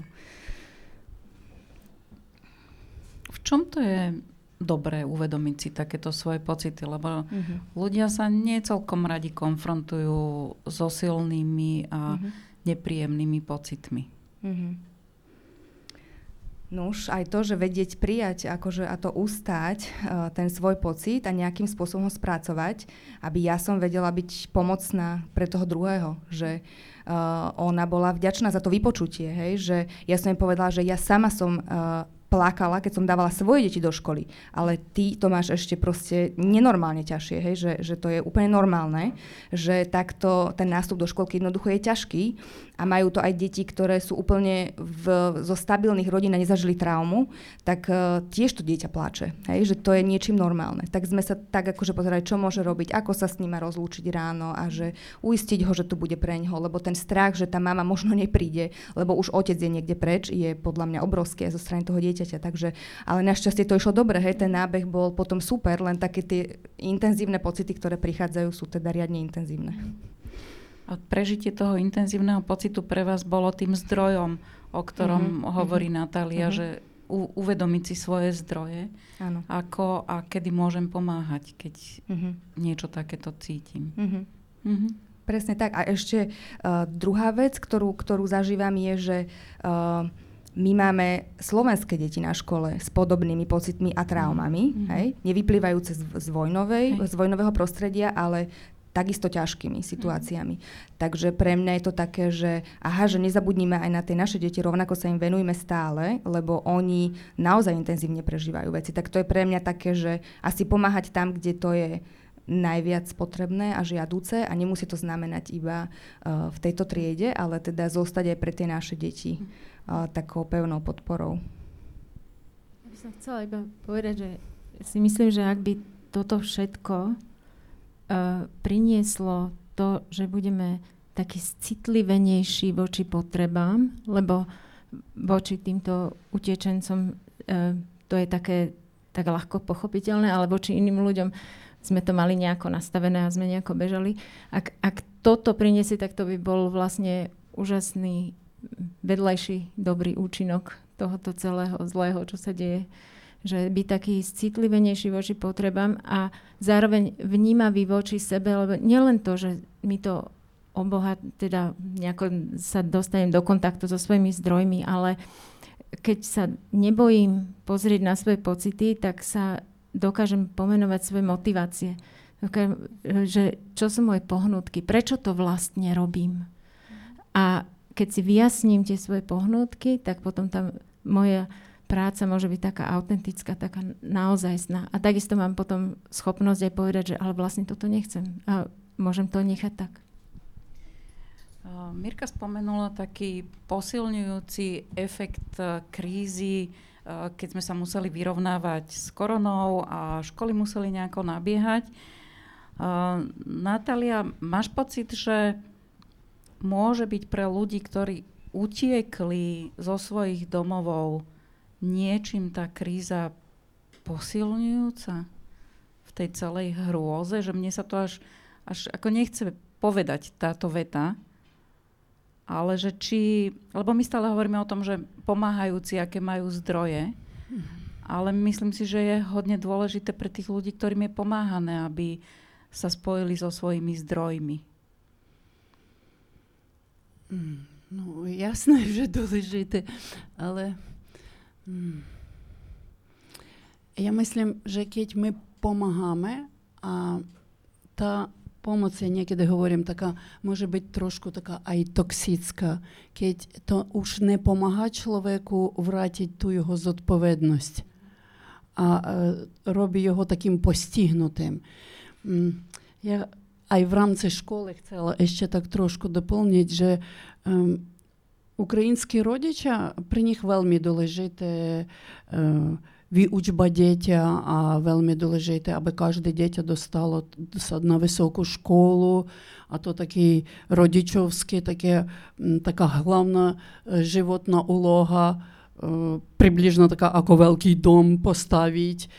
V čom to je dobré uvedomiť si takéto svoje pocity, lebo mm-hmm. ľudia sa nie celkom radi konfrontujú so silnými a mm-hmm. nepríjemnými pocitmi. Mm-hmm. Nuž, aj to, že vedieť prijať akože, a to ustáť, uh, ten svoj pocit a nejakým spôsobom ho spracovať, aby ja som vedela byť pomocná pre toho druhého, že uh, ona bola vďačná za to vypočutie, hej, že ja som jej povedala, že ja sama som uh, plakala, keď som dávala svoje deti do školy. Ale ty to máš ešte proste nenormálne ťažšie, hej? Že, že to je úplne normálne, že takto ten nástup do školky jednoducho je ťažký a majú to aj deti, ktoré sú úplne v, zo stabilných rodín a nezažili traumu, tak uh, tiež to dieťa pláče, hej? že to je niečím normálne. Tak sme sa tak akože pozerali, čo môže robiť, ako sa s ním rozlúčiť ráno a že uistiť ho, že to bude pre ňoho, lebo ten strach, že tá mama možno nepríde, lebo už otec je niekde preč, je podľa mňa obrovský zo strany toho dieťa dieťaťa. Takže, ale našťastie to išlo dobre, hej, ten nábeh bol potom super, len také tie intenzívne pocity, ktoré prichádzajú, sú teda riadne intenzívne. Prežitie toho intenzívneho pocitu pre vás bolo tým zdrojom, o ktorom uh-huh, hovorí uh-huh. Natália, uh-huh. že u, uvedomiť si svoje zdroje, Áno. ako a kedy môžem pomáhať, keď uh-huh. niečo takéto cítim. Uh-huh. Uh-huh. Presne tak. A ešte uh, druhá vec, ktorú, ktorú zažívam, je, že uh, my máme slovenské deti na škole s podobnými pocitmi a traumami, mm-hmm. hej? nevyplývajúce z, z, vojnovej, z vojnového prostredia, ale takisto ťažkými situáciami. Mm. Takže pre mňa je to také, že aha, že nezabudnime aj na tie naše deti, rovnako sa im venujeme stále, lebo oni naozaj intenzívne prežívajú veci. Tak to je pre mňa také, že asi pomáhať tam, kde to je najviac potrebné a žiaduce a nemusí to znamenať iba uh, v tejto triede, ale teda zostať aj pre tie naše deti. Mm takou pevnou podporou. Ja by som chcela iba povedať, že si myslím, že ak by toto všetko uh, prinieslo to, že budeme taký citlivenejší voči potrebám, lebo voči týmto utečencom uh, to je také tak ľahko pochopiteľné, ale voči iným ľuďom sme to mali nejako nastavené a sme nejako bežali. Ak, ak toto priniesie, tak to by bol vlastne úžasný vedľajší dobrý účinok tohoto celého zlého, čo sa deje. Že byť taký citlivenejší voči potrebám a zároveň vnímavý voči sebe, lebo nielen to, že mi to oboha, teda nejako sa dostanem do kontaktu so svojimi zdrojmi, ale keď sa nebojím pozrieť na svoje pocity, tak sa dokážem pomenovať svoje motivácie. Že čo sú moje pohnutky, prečo to vlastne robím. A keď si vyjasním tie svoje pohnutky, tak potom tam moja práca môže byť taká autentická, taká naozajstná. A takisto mám potom schopnosť aj povedať, že ale vlastne toto nechcem. A môžem to nechať tak. Mirka spomenula taký posilňujúci efekt e, krízy, e, keď sme sa museli vyrovnávať s koronou a školy museli nejako nabiehať. Natália, máš pocit, že môže byť pre ľudí, ktorí utiekli zo svojich domovov, niečím tá kríza posilňujúca v tej celej hrôze, že mne sa to až až ako nechce povedať táto veta, ale že či, lebo my stále hovoríme o tom, že pomáhajúci, aké majú zdroje, ale myslím si, že je hodne dôležité pre tých ľudí, ktorým je pomáhané, aby sa spojili so svojimi zdrojmi. Mm, no jasné, že dôležité, ale pomoc, ja niekedy hovorím, taká, môže byť trošku taká aj toxická, keď to už nepomáha človeku vrátiť tú jeho zodpovednosť a e, robí його таким постігнутим. Я а й в рамці школи хотіла ще так трошку доповнити, що ем, Українські родичі при них вельми долежити е, віучба дітя, а вельми долежити, аби кожне дітя достало на високу школу, а то такий родичовський, таке, така головна е, животна улога, е, приблизно така ако великий дом поставить.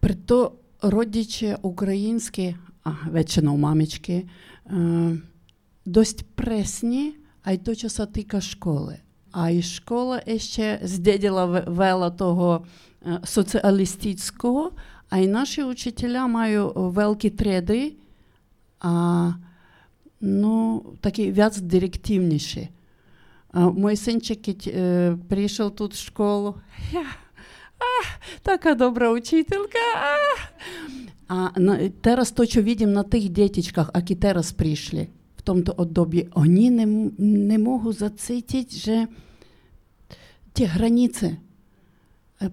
Прито родичі українські, а вечино мамічки, досить пресні aj to, čo sa týka školy. І школа ще здеділа вела того соціалістичного, а й наші учителя мають великі треди, а ну, такі вяз директивніші. А, синчик е, прийшов тут в школу. Я, а, така добра учителька. А, а на, зараз то, що бачимо на тих дітечках, які зараз прийшли, в tomto období, oni ne, nemohou zacítiť, že tie hranice,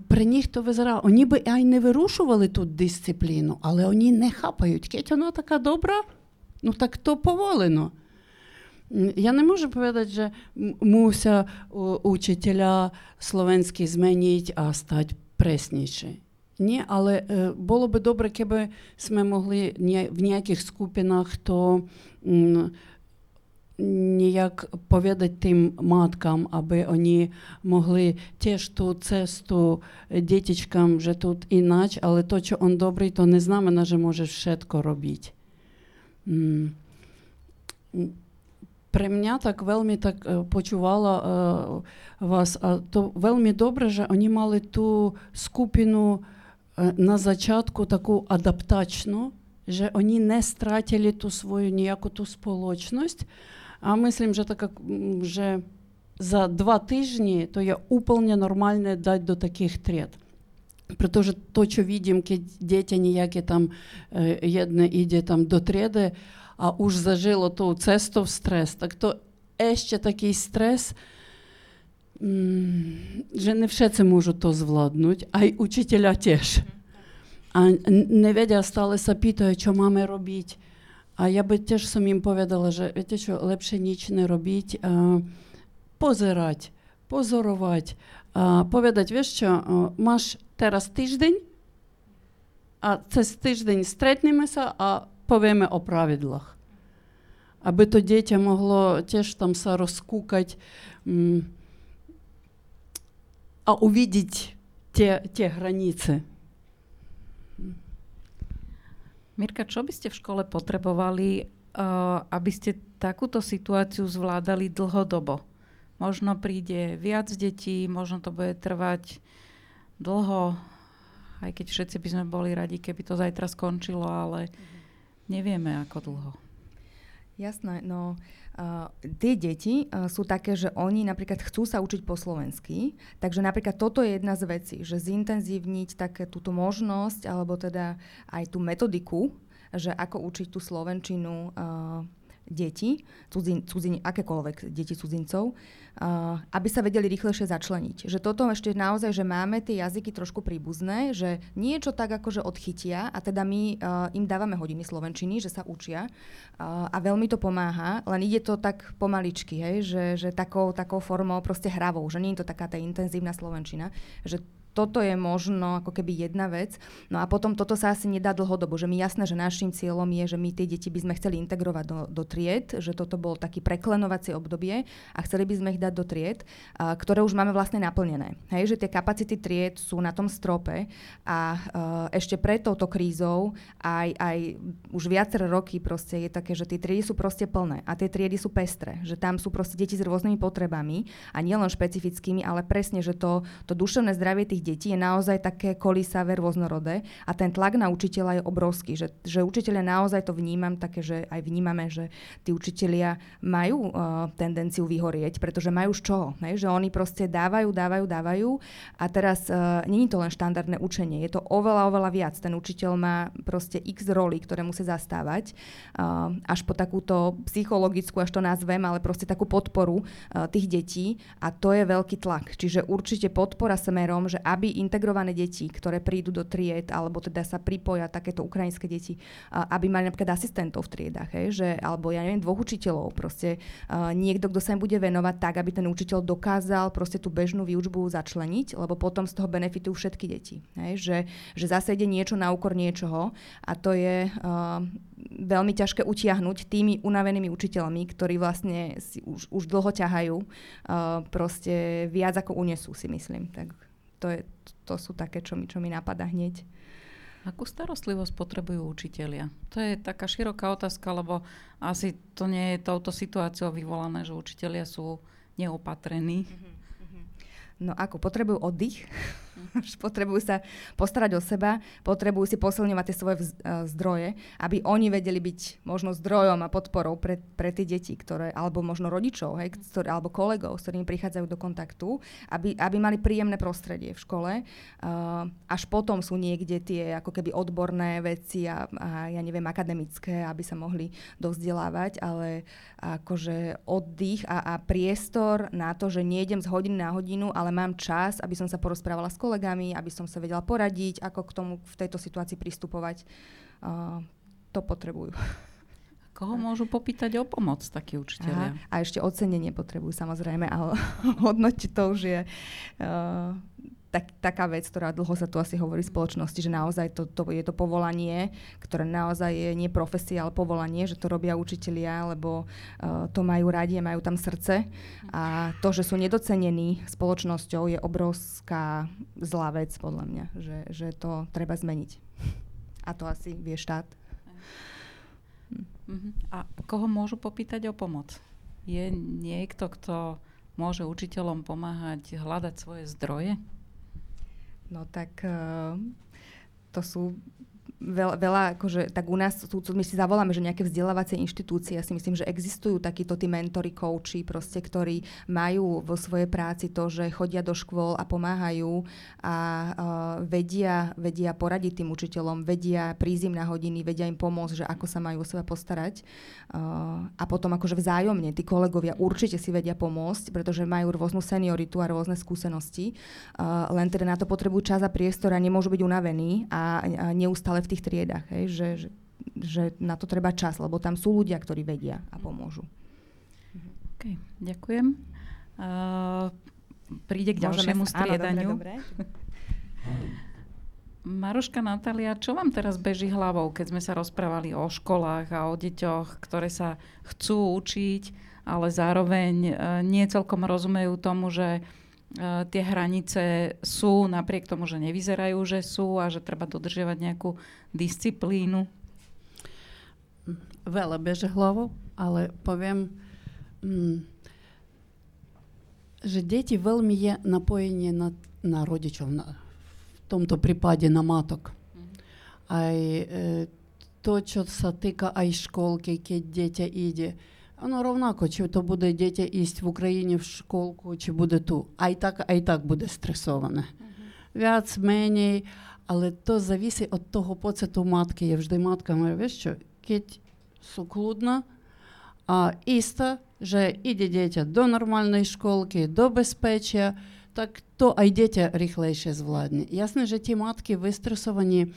при них то визирало. Вони би ай не вирушували тут дисципліну, але вони не хапають. Кеть вона така добра, ну так то поволено. Я не можу povedať, že musia учителя словенські змінити, а стати пресніші. Ні, але е, було би добре, кeby ми могли в ніяких скупінах то ніяк повідати тим маткам, аби вони могли теж ту цесту дітечкам вже тут іначе, але то, що він добрий, то не знамена, що може všetko робити. При мене так вельми так почувала uh, вас, а то вельми добре, що вони мали ту скупину Е, на початку таку адаптачну, že oni nestratili tu svoju nejakú tú spoločnosť. A myslím, že, tak, že за два тижні то я уполне нормально дать до таких трет. Притоже то, що відімки діти ніякі там е, єдне іде там до треди, а уж зажило то це стов стрес. Так то ще такий стрес – že не všetci môžu to zvládnuť, aj učiteľa tiež. A nevedia, stále sa pýtajú, čo máme robiť. A ja by tiež som im povedala, že viete čo, lepšie nič nerobiť, a pozerať, pozorovať, a povedať, vieš čo, máš teraz týždeň a cez týždeň stretneme sa a povieme o pravidlách. Aby to dieťa mohlo tiež tam sa rozkúkať a uvidieť tie, tie hranice. Mirka, čo by ste v škole potrebovali, uh, aby ste takúto situáciu zvládali dlhodobo? Možno príde viac detí, možno to bude trvať dlho, aj keď všetci by sme boli radi, keby to zajtra skončilo, ale nevieme ako dlho. Jasné, no uh, tie deti uh, sú také, že oni napríklad chcú sa učiť po slovensky, takže napríklad toto je jedna z vecí, že zintenzívniť také túto možnosť, alebo teda aj tú metodiku, že ako učiť tú slovenčinu uh, deti, cudzin, cudzin, akékoľvek deti cudzincov, uh, aby sa vedeli rýchlejšie začleniť. Že toto ešte naozaj, že máme tie jazyky trošku príbuzné, že niečo tak akože odchytia a teda my uh, im dávame hodiny slovenčiny, že sa učia uh, a veľmi to pomáha, len ide to tak pomaličky, hej, že, že takou, takou formou proste hravou, že nie je to taká tá intenzívna slovenčina, že toto je možno ako keby jedna vec. No a potom toto sa asi nedá dlhodobo, že mi jasné, že našim cieľom je, že my tie deti by sme chceli integrovať do, do tried, že toto bol taký preklenovacie obdobie a chceli by sme ich dať do tried, a, ktoré už máme vlastne naplnené. Hej, že tie kapacity tried sú na tom strope a a, ešte pred touto krízou aj, aj už viaceré roky proste je také, že tie triedy sú proste plné a tie triedy sú pestré, že tam sú proste deti s rôznymi potrebami a nielen špecifickými, ale presne, že to, to duševné zdravie tých detí je naozaj také kolísavé, rôznorodé a ten tlak na učiteľa je obrovský, že, že učiteľia naozaj to vnímam také, že aj vnímame, že tí učiteľia majú uh, tendenciu vyhorieť, pretože majú z čoho, ne? že oni proste dávajú, dávajú, dávajú a teraz uh, není to len štandardné učenie, je to oveľa, oveľa viac. Ten učiteľ má proste x roli, ktoré musí zastávať, uh, až po takúto psychologickú, až to nazvem, ale proste takú podporu uh, tých detí a to je veľký tlak. Čiže určite podpora smerom, že aby integrované deti, ktoré prídu do tried, alebo teda sa pripoja takéto ukrajinské deti, aby mali napríklad asistentov v triedách, hej, že, alebo ja neviem, dvoch učiteľov, proste niekto, kto sa im bude venovať tak, aby ten učiteľ dokázal proste tú bežnú výučbu začleniť, lebo potom z toho benefitujú všetky deti. Hej, že, že zase ide niečo na úkor niečoho a to je veľmi ťažké utiahnuť tými unavenými učiteľmi, ktorí vlastne si už, už dlho ťahajú, uh, proste viac ako unesú si myslím. Tak to, je, to sú také, čo mi, čo mi napadá hneď. Akú starostlivosť potrebujú učitelia? To je taká široká otázka, lebo asi to nie je touto situáciou vyvolané, že učitelia sú neopatrení. Mm-hmm. No ako, potrebujú oddych, potrebujú sa postarať o seba, potrebujú si posilňovať tie svoje vz, uh, zdroje, aby oni vedeli byť možno zdrojom a podporou pre, pre tie deti, ktoré, alebo možno rodičov, hej, ktoré, alebo kolegov, s ktorými prichádzajú do kontaktu, aby, aby mali príjemné prostredie v škole. Uh, až potom sú niekde tie ako keby odborné veci a, a ja neviem, akademické, aby sa mohli dozdelávať, ale akože oddych a, a priestor na to, že nejdem z hodiny na hodinu, ale mám čas, aby som sa porozprávala s kolegami, aby som sa vedela poradiť, ako k tomu v tejto situácii pristupovať. Uh, to potrebujú. Koho môžu popýtať o pomoc takí učiteľia? Aha, a ešte ocenenie potrebujú samozrejme, ale hodnotiť to už je uh, tak, taká vec, ktorá dlho sa tu asi hovorí v spoločnosti, že naozaj to, to, je to povolanie, ktoré naozaj je nie profesia, ale povolanie, že to robia učitelia, lebo uh, to majú radi majú tam srdce. A to, že sú nedocenení spoločnosťou, je obrovská zlá vec, podľa mňa, že, že to treba zmeniť. A to asi vie štát. Uh-huh. A koho môžu popýtať o pomoc? Je niekto, kto môže učiteľom pomáhať hľadať svoje zdroje? No tak uh, to sú veľa, veľa akože, tak u nás, tu, my si zavoláme, že nejaké vzdelávacie inštitúcie, ja si myslím, že existujú takíto tí mentory, coachi, proste, ktorí majú vo svojej práci to, že chodia do škôl a pomáhajú a uh, vedia, vedia poradiť tým učiteľom, vedia prísť im na hodiny, vedia im pomôcť, že ako sa majú o seba postarať. Uh, a potom akože vzájomne, tí kolegovia určite si vedia pomôcť, pretože majú rôznu senioritu a rôzne skúsenosti. Uh, len teda na to potrebujú čas a priestor a nemôžu byť unavení a, a neustále v tých triedách, hej, že, že, že na to treba čas, lebo tam sú ľudia, ktorí vedia a pomôžu. OK, ďakujem. Uh, príde k ďalšiemu Môžeme, striedaniu. Áno, dobre, dobre. Maruška Natália, čo vám teraz beží hlavou, keď sme sa rozprávali o školách a o deťoch, ktoré sa chcú učiť, ale zároveň uh, nie celkom rozumejú tomu, že E, tie hranice sú, napriek tomu, že nevyzerajú, že sú a že treba dodržiavať nejakú disciplínu? Veľa beže hlavou, ale poviem, mm, že deti veľmi je napojenie na, na rodičov, na, v tomto prípade na matok. Mm. Aj e, to, čo sa týka aj školky, keď dieťa ide, Воно равнако, чи то буде дітя ість в Україні в школку, чи буде ту. А й так, а й так буде стресоване. Uh -huh. Вяц, меній, але то завісить від того поциту матки. Я завжди матка говорю, що кіть суклудна, а іста же іде дітя до нормальної школки, до безпечя, так то а й дітя ріхлейше звладні. Ясно, що ті матки вистресовані,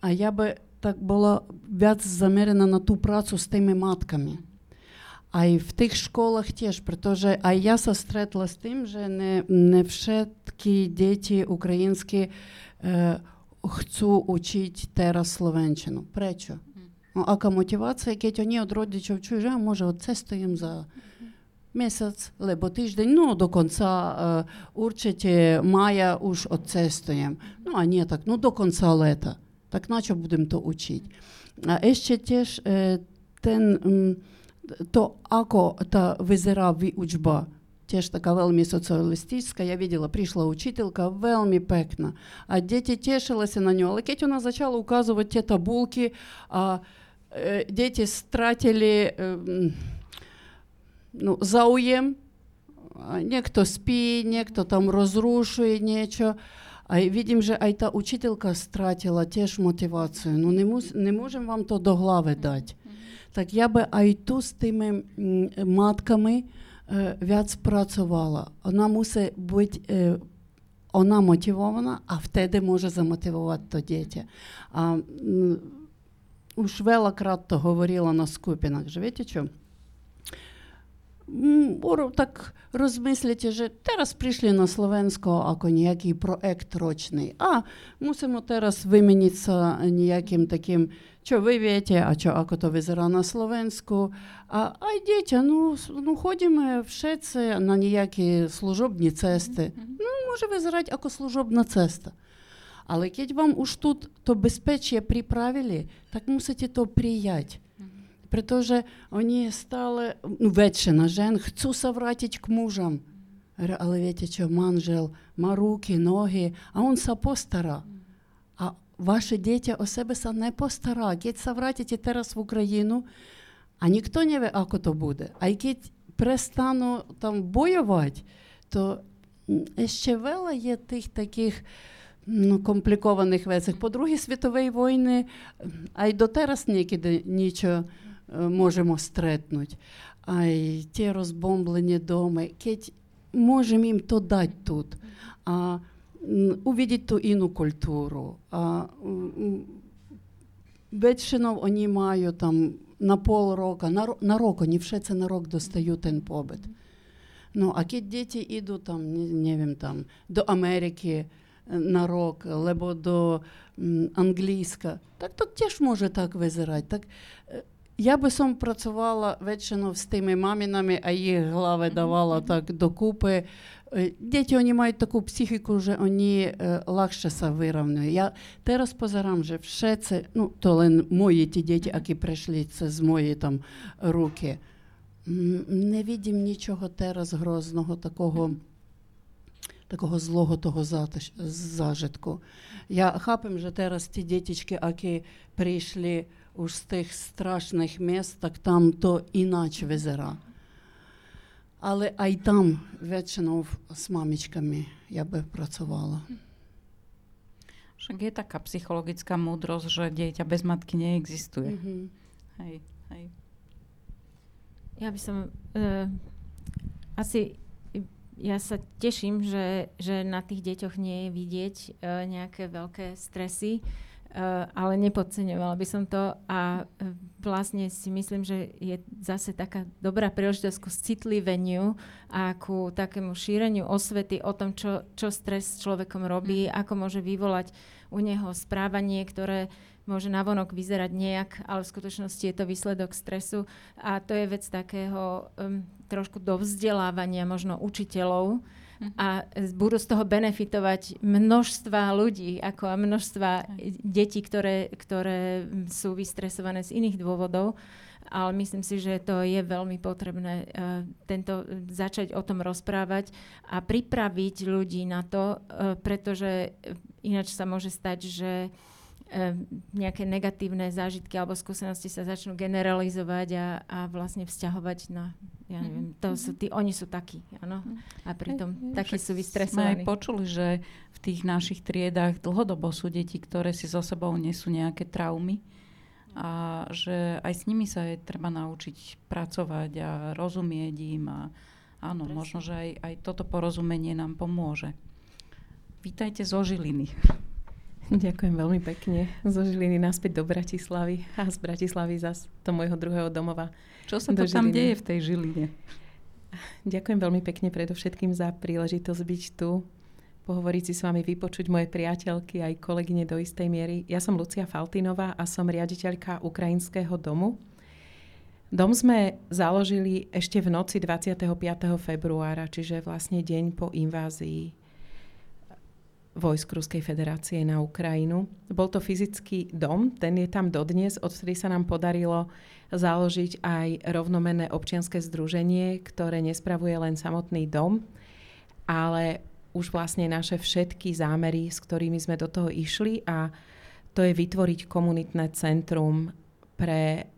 а я би так була більш замірена на ту працю з тими матками. А і в тих школах теж, притоже, а я зустріла з тим, що не, не всі діти українські е, хочу учити зараз словенщину. Пречо. Ну, ака мотивація, як вони від родичів чужа, може, оце стоїмо за місяць, або тиждень, ну, до кінця, е, урчите, мая уж оце стоїмо. Ну, а ні, так, ну, до кінця літа tak na čo то, to učiť. A ešte tiež ten, to, ako tá vyzerá výučba, Теж така вельми соціалістична. Я виділа, прийшла учителька, вельми пекна. А діти тішилися на нього. Але Кеть вона почала указувати ті табулки, а е, діти стратили е, ну, зауєм. Ніхто спить, ніхто там розрушує нічого. А відім же, а та учителька стратила теж мотивацію. Ну не мус, не можемо вам то до глави дати. Так я би айту з тими матками е, в'яць працювала. Вона мусить бути е, вона мотивована, а втеди може замотивувати то дітя. А, Уж велократно говорила на скупінах. Живете що? так Розмислять, що зараз прийшли на Slovensko ako ніякий projekt ročný a musíme teraz vymeniť sa nejakým takým ви вієте, а що ако то визира на Словенську. А ай, дітя, ну, ну ходімо все це на ніякі служобні цести. Ну, може визирати, ако служобна цеста. Але якщо вам уж тут то безпечє приправили, так мусите то прияти. Притоже вони стали ну, ветчина жен, хочу совратить к мужам. Але видите, манжел, ма руки, ноги, а он са постара. А ваши дети о себе са не постара. Кіть совратите зараз в Україну, а ніхто не ве, ако то буде. А якіть перестану там воювати, то ще вела є тих таких ну, Комплікованих вецях. По Другій світовій війни, а й до терас ніде нічого. Е, можемо стретнуть, а й ті розбомблені доми, кеть можемо їм то дати тут, а увидеть ту іну культуру. А, вечно вони мають там на пол року, на, на рок, вони все це на рок достають тен побит. Ну, а кіт діти йдуть там, не, не вім, там, до Америки е, на рок, або до м, англійська, так то теж може так визирати. Так, е, я би сам працювала väčšinou з тими мамінами, а їх глави давала так докупи. Діти вони мають таку психіку, що вони е, легше се вирівнюють. Я зараз позирам, що все це, ну, то лише мої ті діти, які прийшли, це з мої там руки. Не відім нічого зараз грозного, такого такого злого того зажитку. Я хапим, що зараз ті діточки, які прийшли уж з тих страшних міст, так там то іначе визира. Але а й там väčšinou s mamičkami ja by pracovala. Však je taká psychologická múdrosť, že dieťa bez matky neexistuje. Mm-hmm. Hej, hej. Ja by som uh, asi ja sa teším, že, že na tých deťoch nie je vidieť uh, nejaké veľké stresy. Uh, ale nepodceňovala by som to a uh, vlastne si myslím, že je zase taká dobrá príležitosť ku citliveniu a ku takému šíreniu osvety o tom, čo, čo stres s človekom robí, mm. ako môže vyvolať u neho správanie, ktoré môže navonok vyzerať nejak, ale v skutočnosti je to výsledok stresu a to je vec takého um, trošku dovzdelávania možno učiteľov, a budú z toho benefitovať množstva ľudí ako a množstva detí, ktoré, ktoré sú vystresované z iných dôvodov. Ale myslím si, že to je veľmi potrebné uh, tento, začať o tom rozprávať a pripraviť ľudí na to, uh, pretože ináč sa môže stať, že nejaké negatívne zážitky alebo skúsenosti sa začnú generalizovať a, a vlastne vzťahovať na, ja mhm. neviem, to sú tí, oni sú takí, áno. Mhm. A pritom takí sú vystresovaní. Sme aj počuli, že v tých našich triedách dlhodobo sú deti, ktoré si so sebou nesú nejaké traumy a že aj s nimi sa je treba naučiť pracovať a rozumieť im a áno, Presne. možno, že aj, aj toto porozumenie nám pomôže. Vítajte zo Žiliny. Ďakujem veľmi pekne. Zo Žiliny naspäť do Bratislavy a z Bratislavy zas do môjho druhého domova. Čo sa to tam deje v tej Žiline? Ďakujem veľmi pekne predovšetkým za príležitosť byť tu, pohovoriť si s vami, vypočuť moje priateľky aj kolegyne do istej miery. Ja som Lucia Faltinová a som riaditeľka Ukrajinského domu. Dom sme založili ešte v noci 25. februára, čiže vlastne deň po invázii vojsk Ruskej federácie na Ukrajinu. Bol to fyzický dom, ten je tam dodnes, odvtedy sa nám podarilo založiť aj rovnomenné občianske združenie, ktoré nespravuje len samotný dom, ale už vlastne naše všetky zámery, s ktorými sme do toho išli a to je vytvoriť komunitné centrum pre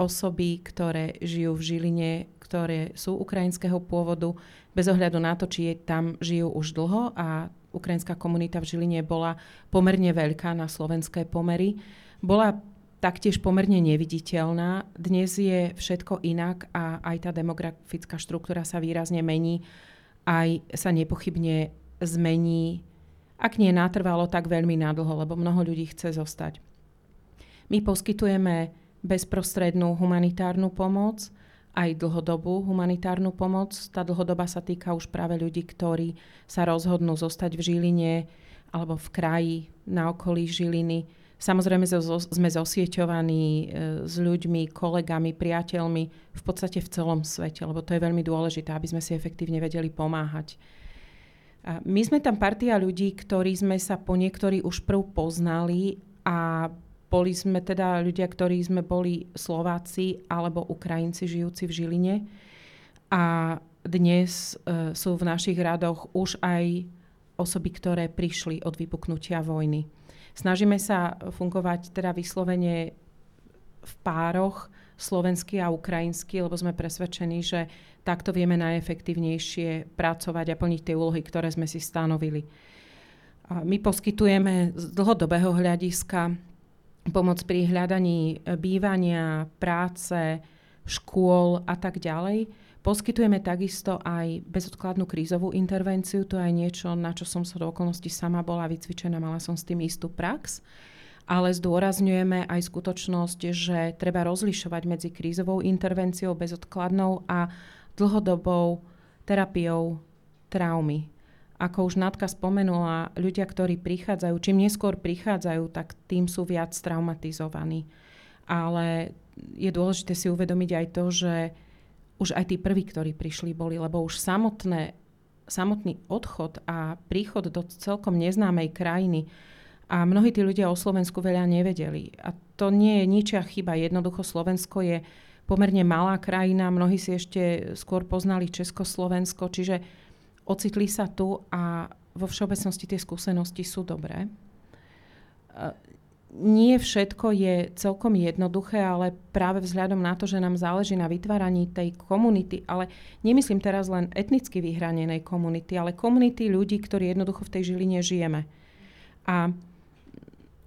osoby, ktoré žijú v Žiline, ktoré sú ukrajinského pôvodu, bez ohľadu na to, či je tam žijú už dlho a ukrajinská komunita v Žiline bola pomerne veľká na slovenské pomery. Bola taktiež pomerne neviditeľná. Dnes je všetko inak a aj tá demografická štruktúra sa výrazne mení. Aj sa nepochybne zmení, ak nie natrvalo, tak veľmi nadlho, lebo mnoho ľudí chce zostať. My poskytujeme bezprostrednú humanitárnu pomoc, aj dlhodobú humanitárnu pomoc. Tá dlhodoba sa týka už práve ľudí, ktorí sa rozhodnú zostať v Žiline alebo v kraji na okolí Žiliny. Samozrejme sme zosieťovaní e, s ľuďmi, kolegami, priateľmi v podstate v celom svete, lebo to je veľmi dôležité, aby sme si efektívne vedeli pomáhať. My sme tam partia ľudí, ktorí sme sa po niektorí už prv poznali a boli sme teda ľudia, ktorí sme boli Slováci alebo Ukrajinci žijúci v Žiline. A dnes e, sú v našich radoch už aj osoby, ktoré prišli od vypuknutia vojny. Snažíme sa fungovať teda vyslovene v pároch slovensky a ukrajinsky, lebo sme presvedčení, že takto vieme najefektívnejšie pracovať a plniť tie úlohy, ktoré sme si stanovili. My poskytujeme z dlhodobého hľadiska pomoc pri hľadaní e, bývania, práce, škôl a tak ďalej. Poskytujeme takisto aj bezodkladnú krízovú intervenciu. To je niečo, na čo som sa do okolností sama bola vycvičená, mala som s tým istú prax. Ale zdôrazňujeme aj skutočnosť, že treba rozlišovať medzi krízovou intervenciou bezodkladnou a dlhodobou terapiou traumy ako už Natka spomenula, ľudia, ktorí prichádzajú, čím neskôr prichádzajú, tak tým sú viac traumatizovaní. Ale je dôležité si uvedomiť aj to, že už aj tí prví, ktorí prišli, boli, lebo už samotné, samotný odchod a príchod do celkom neznámej krajiny a mnohí tí ľudia o Slovensku veľa nevedeli. A to nie je ničia chyba. Jednoducho Slovensko je pomerne malá krajina, mnohí si ešte skôr poznali Československo, čiže ocitli sa tu a vo všeobecnosti tie skúsenosti sú dobré. Nie všetko je celkom jednoduché, ale práve vzhľadom na to, že nám záleží na vytváraní tej komunity, ale nemyslím teraz len etnicky vyhranenej komunity, ale komunity ľudí, ktorí jednoducho v tej Žiline žijeme. A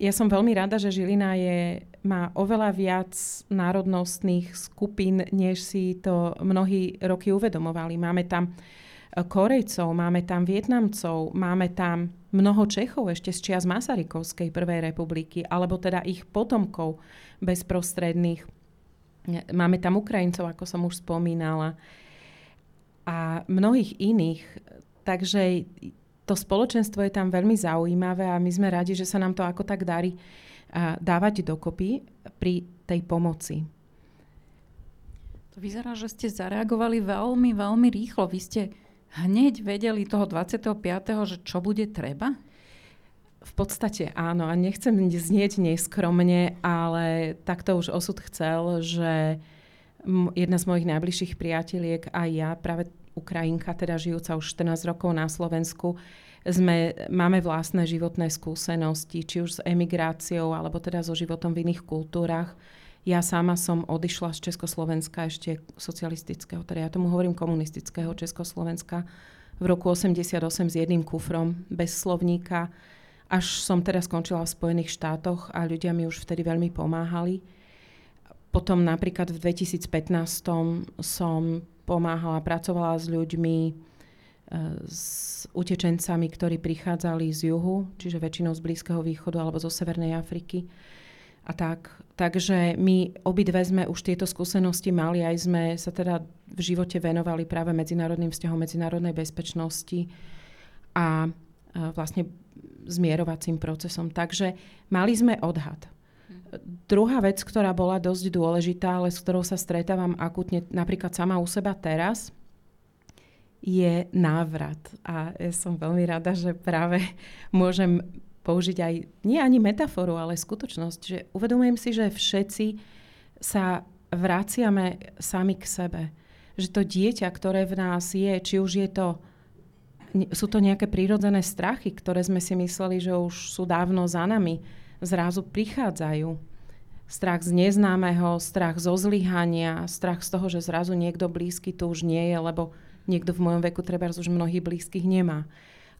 ja som veľmi rada, že Žilina je, má oveľa viac národnostných skupín, než si to mnohí roky uvedomovali. Máme tam Korejcov, máme tam Vietnamcov, máme tam mnoho Čechov ešte z čias Masarykovskej prvej republiky, alebo teda ich potomkov bezprostredných. Máme tam Ukrajincov, ako som už spomínala, a mnohých iných. Takže to spoločenstvo je tam veľmi zaujímavé a my sme radi, že sa nám to ako tak darí dávať dokopy pri tej pomoci. To vyzerá, že ste zareagovali veľmi, veľmi rýchlo. Vy ste hneď vedeli toho 25., že čo bude treba? V podstate áno. A nechcem znieť neskromne, ale takto už osud chcel, že jedna z mojich najbližších priateliek a ja, práve Ukrajinka, teda žijúca už 14 rokov na Slovensku, sme, máme vlastné životné skúsenosti, či už s emigráciou, alebo teda so životom v iných kultúrach. Ja sama som odišla z Československa ešte socialistického, teda ja tomu hovorím komunistického Československa v roku 88 s jedným kufrom, bez slovníka, až som teda skončila v Spojených štátoch a ľudia mi už vtedy veľmi pomáhali. Potom napríklad v 2015 som pomáhala, pracovala s ľuďmi s utečencami, ktorí prichádzali z juhu, čiže väčšinou z Blízkeho východu alebo zo Severnej Afriky. A tak. Takže my obidve sme už tieto skúsenosti mali, aj sme sa teda v živote venovali práve medzinárodným vzťahom, medzinárodnej bezpečnosti a vlastne zmierovacím procesom. Takže mali sme odhad. Druhá vec, ktorá bola dosť dôležitá, ale s ktorou sa stretávam akutne napríklad sama u seba teraz, je návrat. A ja som veľmi rada, že práve môžem použiť aj nie ani metaforu, ale skutočnosť, že uvedomujem si, že všetci sa vraciame sami k sebe. Že to dieťa, ktoré v nás je, či už je to sú to nejaké prírodzené strachy, ktoré sme si mysleli, že už sú dávno za nami, zrazu prichádzajú. Strach z neznámeho, strach zo zlyhania, strach z toho, že zrazu niekto blízky tu už nie je, lebo niekto v mojom veku treba už mnohých blízkych nemá.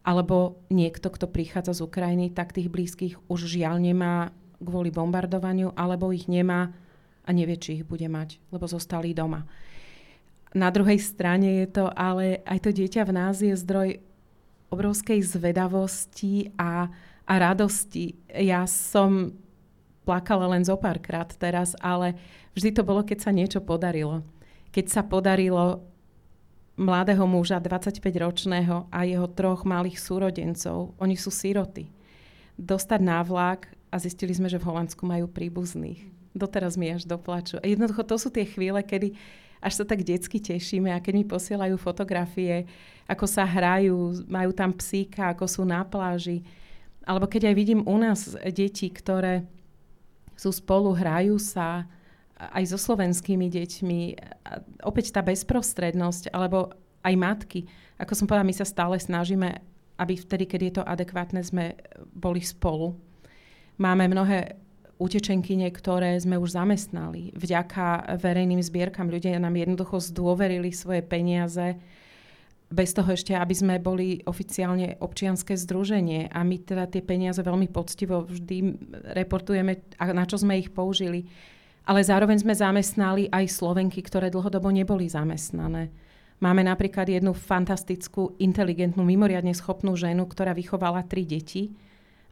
Alebo niekto, kto prichádza z Ukrajiny, tak tých blízkych už žiaľ nemá kvôli bombardovaniu, alebo ich nemá a nevie, či ich bude mať, lebo zostali doma. Na druhej strane je to, ale aj to dieťa v nás je zdroj obrovskej zvedavosti a, a radosti. Ja som plakala len zo párkrát teraz, ale vždy to bolo, keď sa niečo podarilo. Keď sa podarilo mladého muža, 25-ročného a jeho troch malých súrodencov. Oni sú síroty. Dostať na vlak a zistili sme, že v Holandsku majú príbuzných. Doteraz mi až doplaču. A jednoducho to sú tie chvíle, kedy až sa tak detsky tešíme a keď mi posielajú fotografie, ako sa hrajú, majú tam psíka, ako sú na pláži. Alebo keď aj vidím u nás deti, ktoré sú spolu, hrajú sa, aj so slovenskými deťmi, opäť tá bezprostrednosť, alebo aj matky. Ako som povedala, my sa stále snažíme, aby vtedy, keď je to adekvátne, sme boli spolu. Máme mnohé utečenkyne, ktoré sme už zamestnali. Vďaka verejným zbierkam ľudia nám jednoducho zdôverili svoje peniaze bez toho ešte, aby sme boli oficiálne občianské združenie a my teda tie peniaze veľmi poctivo vždy reportujeme, na čo sme ich použili ale zároveň sme zamestnali aj Slovenky, ktoré dlhodobo neboli zamestnané. Máme napríklad jednu fantastickú, inteligentnú, mimoriadne schopnú ženu, ktorá vychovala tri deti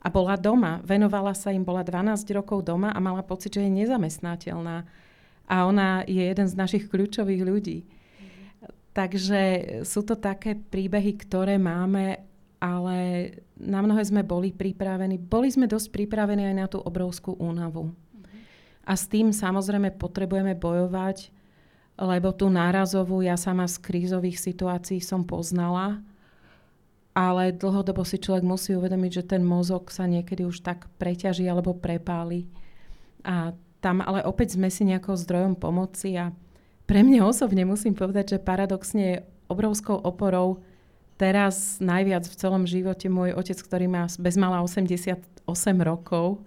a bola doma. Venovala sa im, bola 12 rokov doma a mala pocit, že je nezamestnateľná. A ona je jeden z našich kľúčových ľudí. Takže sú to také príbehy, ktoré máme, ale na mnohé sme boli pripravení. Boli sme dosť pripravení aj na tú obrovskú únavu. A s tým samozrejme potrebujeme bojovať, lebo tú nárazovú ja sama z krízových situácií som poznala, ale dlhodobo si človek musí uvedomiť, že ten mozog sa niekedy už tak preťaží alebo prepáli. A tam ale opäť sme si nejakou zdrojom pomoci a pre mňa osobne musím povedať, že paradoxne je obrovskou oporou teraz najviac v celom živote môj otec, ktorý má bezmala 88 rokov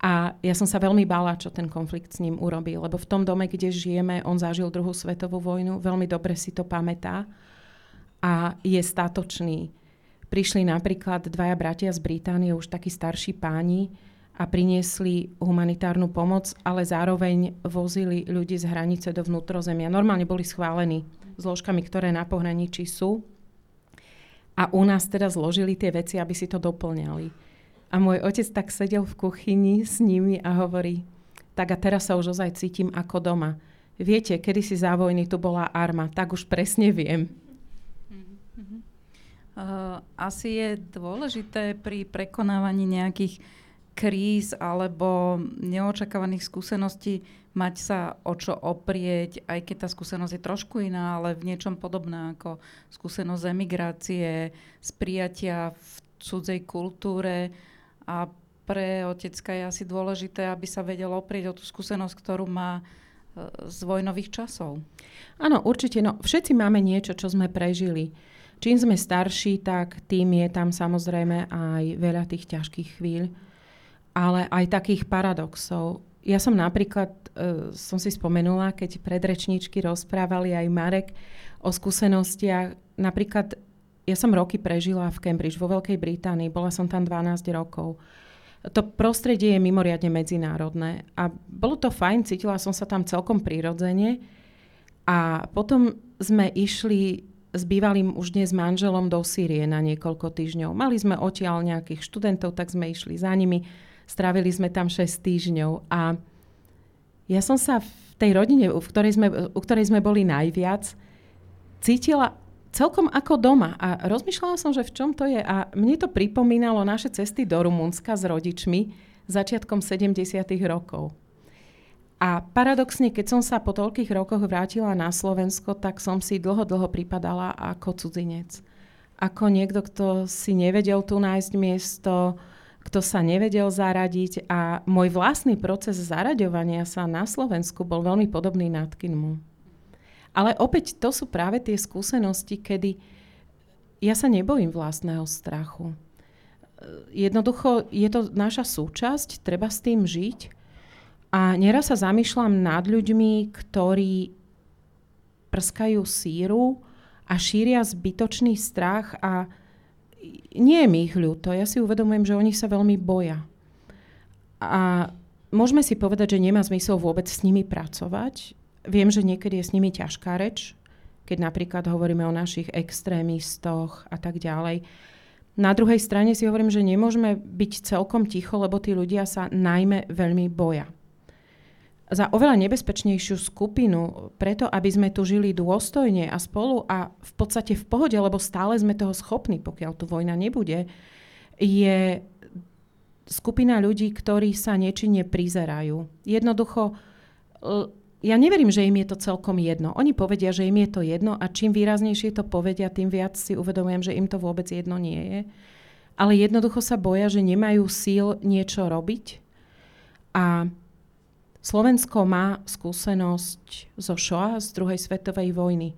a ja som sa veľmi bála, čo ten konflikt s ním urobí, lebo v tom dome, kde žijeme, on zažil druhú svetovú vojnu, veľmi dobre si to pamätá a je statočný. Prišli napríklad dvaja bratia z Británie, už takí starší páni, a priniesli humanitárnu pomoc, ale zároveň vozili ľudí z hranice do vnútrozemia. Normálne boli schválení zložkami, ktoré na pohraničí sú. A u nás teda zložili tie veci, aby si to doplňali. A môj otec tak sedel v kuchyni s nimi a hovorí, tak a teraz sa už ozaj cítim ako doma. Viete, kedy si za vojny tu bola arma, tak už presne viem. Uh, asi je dôležité pri prekonávaní nejakých kríz alebo neočakávaných skúseností mať sa o čo oprieť, aj keď tá skúsenosť je trošku iná, ale v niečom podobná ako skúsenosť emigrácie, z v cudzej kultúre, a pre otecka je asi dôležité, aby sa vedel oprieť o tú skúsenosť, ktorú má e, z vojnových časov. Áno, určite. No, všetci máme niečo, čo sme prežili. Čím sme starší, tak tým je tam samozrejme aj veľa tých ťažkých chvíľ, ale aj takých paradoxov. Ja som napríklad, uh, som si spomenula, keď predrečníčky rozprávali aj Marek o skúsenostiach, napríklad ja som roky prežila v Cambridge, vo Veľkej Británii, bola som tam 12 rokov. To prostredie je mimoriadne medzinárodné a bolo to fajn, cítila som sa tam celkom prirodzene. A potom sme išli s bývalým už dnes manželom do Sýrie na niekoľko týždňov. Mali sme odtiaľ nejakých študentov, tak sme išli za nimi. Strávili sme tam 6 týždňov a ja som sa v tej rodine, v ktorej sme, u ktorej sme boli najviac, cítila celkom ako doma. A rozmýšľala som, že v čom to je. A mne to pripomínalo naše cesty do Rumunska s rodičmi začiatkom 70. rokov. A paradoxne, keď som sa po toľkých rokoch vrátila na Slovensko, tak som si dlho, dlho pripadala ako cudzinec. Ako niekto, kto si nevedel tu nájsť miesto, kto sa nevedel zaradiť a môj vlastný proces zaraďovania sa na Slovensku bol veľmi podobný Natkinmu. Ale opäť to sú práve tie skúsenosti, kedy ja sa nebojím vlastného strachu. Jednoducho je to naša súčasť, treba s tým žiť a neraz sa zamýšľam nad ľuďmi, ktorí prskajú síru a šíria zbytočný strach a nie je mi ich ľúto. Ja si uvedomujem, že oni sa veľmi boja. A môžeme si povedať, že nemá zmysel vôbec s nimi pracovať. Viem, že niekedy je s nimi ťažká reč, keď napríklad hovoríme o našich extrémistoch a tak ďalej. Na druhej strane si hovorím, že nemôžeme byť celkom ticho, lebo tí ľudia sa najmä veľmi boja za oveľa nebezpečnejšiu skupinu, preto aby sme tu žili dôstojne a spolu a v podstate v pohode, lebo stále sme toho schopní, pokiaľ tu vojna nebude, je skupina ľudí, ktorí sa nečine prizerajú. Jednoducho, ja neverím, že im je to celkom jedno. Oni povedia, že im je to jedno a čím výraznejšie to povedia, tým viac si uvedomujem, že im to vôbec jedno nie je. Ale jednoducho sa boja, že nemajú síl niečo robiť. A Slovensko má skúsenosť zo Shoah z druhej svetovej vojny,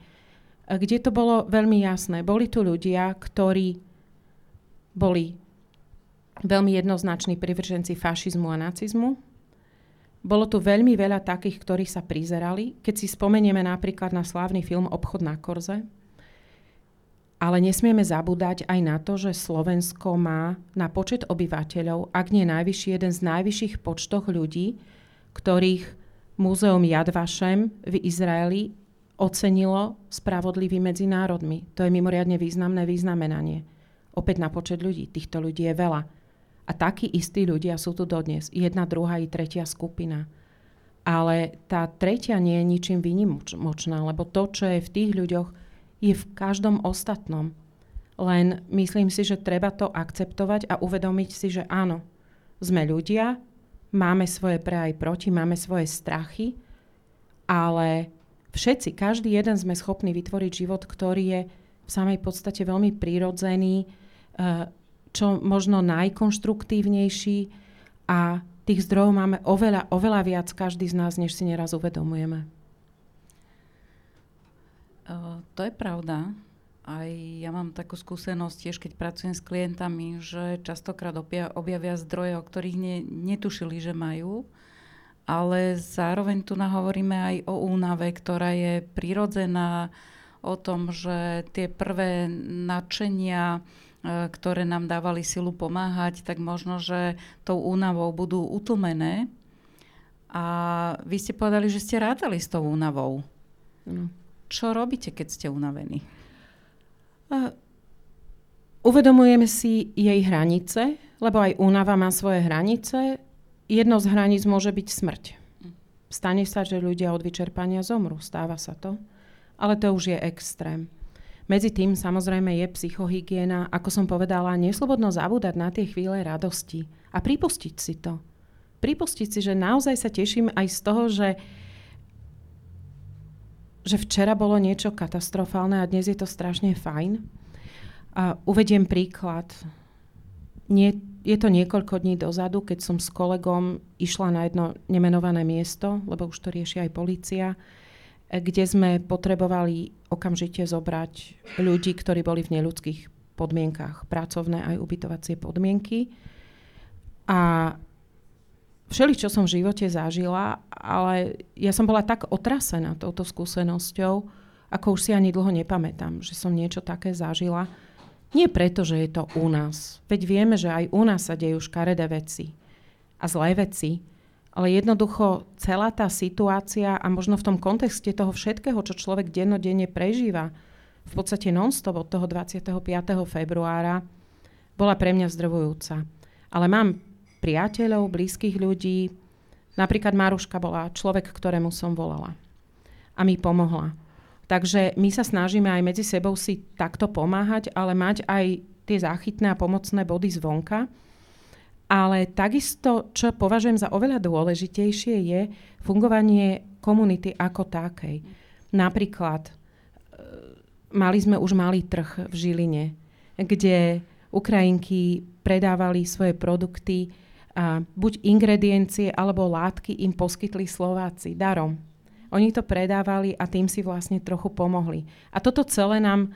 kde to bolo veľmi jasné. Boli tu ľudia, ktorí boli veľmi jednoznační privrženci fašizmu a nacizmu. Bolo tu veľmi veľa takých, ktorí sa prizerali. Keď si spomenieme napríklad na slávny film Obchod na Korze, ale nesmieme zabúdať aj na to, že Slovensko má na počet obyvateľov, ak nie najvyšší, jeden z najvyšších počtoch ľudí, ktorých Múzeum Yad Vashem v Izraeli ocenilo spravodlivý medzi národmi. To je mimoriadne významné významenanie. Opäť na počet ľudí. Týchto ľudí je veľa. A takí istí ľudia sú tu dodnes. Jedna, druhá i tretia skupina. Ale tá tretia nie je ničím výnimočná, lebo to, čo je v tých ľuďoch, je v každom ostatnom. Len myslím si, že treba to akceptovať a uvedomiť si, že áno, sme ľudia, máme svoje pre aj proti, máme svoje strachy, ale všetci, každý jeden sme schopní vytvoriť život, ktorý je v samej podstate veľmi prírodzený, eh, čo možno najkonštruktívnejší a tých zdrojov máme oveľa, oveľa viac každý z nás, než si neraz uvedomujeme. Uh, to je pravda aj ja mám takú skúsenosť tiež, keď pracujem s klientami, že častokrát objavia zdroje, o ktorých ne, netušili, že majú. Ale zároveň tu nahovoríme aj o únave, ktorá je prirodzená, o tom, že tie prvé nadšenia, ktoré nám dávali silu pomáhať, tak možno, že tou únavou budú utlmené. A vy ste povedali, že ste rátali s tou únavou. No. Čo robíte, keď ste unavení? Uvedomujeme si jej hranice, lebo aj únava má svoje hranice. Jedno z hraníc môže byť smrť. Stane sa, že ľudia od vyčerpania zomru. Stáva sa to. Ale to už je extrém. Medzi tým samozrejme je psychohygiena, ako som povedala, neslobodno zabúdať na tie chvíle radosti a pripustiť si to. Pripustiť si, že naozaj sa teším aj z toho, že že včera bolo niečo katastrofálne a dnes je to strašne fajn. A uvediem príklad. Nie, je to niekoľko dní dozadu, keď som s kolegom išla na jedno nemenované miesto, lebo už to rieši aj policia, kde sme potrebovali okamžite zobrať ľudí, ktorí boli v neľudských podmienkach, pracovné aj ubytovacie podmienky. A všeli, čo som v živote zažila, ale ja som bola tak otrasená touto skúsenosťou, ako už si ani dlho nepamätám, že som niečo také zažila. Nie preto, že je to u nás. Veď vieme, že aj u nás sa dejú škaredé veci a zlé veci, ale jednoducho celá tá situácia a možno v tom kontexte toho všetkého, čo človek dennodenne prežíva, v podstate non-stop od toho 25. februára, bola pre mňa zdravujúca. Ale mám priateľov, blízkych ľudí, napríklad Maruška bola človek, ktorému som volala a mi pomohla. Takže my sa snažíme aj medzi sebou si takto pomáhať, ale mať aj tie záchytné a pomocné body zvonka. Ale takisto, čo považujem za oveľa dôležitejšie, je fungovanie komunity ako takej. Napríklad, e, mali sme už malý trh v Žiline, kde Ukrajinky predávali svoje produkty a buď ingrediencie alebo látky im poskytli Slováci darom oni to predávali a tým si vlastne trochu pomohli. A toto celé nám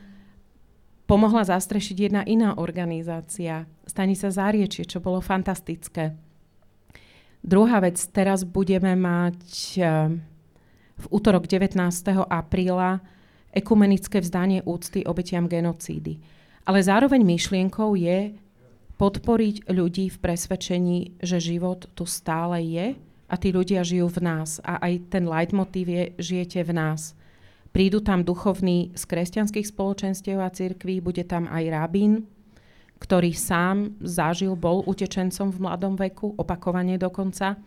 pomohla zastrešiť jedna iná organizácia, Stanica Záriečie, čo bolo fantastické. Druhá vec, teraz budeme mať eh, v útorok 19. apríla ekumenické vzdanie úcty obetiam genocídy. Ale zároveň myšlienkou je podporiť ľudí v presvedčení, že život tu stále je a tí ľudia žijú v nás. A aj ten leitmotív je, žijete v nás. Prídu tam duchovní z kresťanských spoločenstiev a cirkví, bude tam aj rabín, ktorý sám zažil, bol utečencom v mladom veku, opakovane dokonca.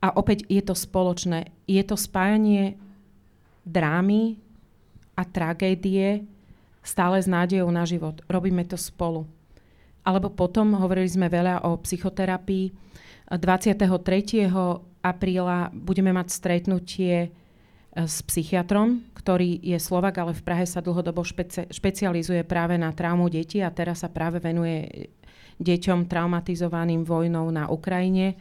A opäť je to spoločné. Je to spájanie drámy a tragédie stále s nádejou na život. Robíme to spolu. Alebo potom hovorili sme veľa o psychoterapii, 23. apríla budeme mať stretnutie s psychiatrom, ktorý je Slovak, ale v Prahe sa dlhodobo špeci- špecializuje práve na traumu detí a teraz sa práve venuje deťom traumatizovaným vojnou na Ukrajine.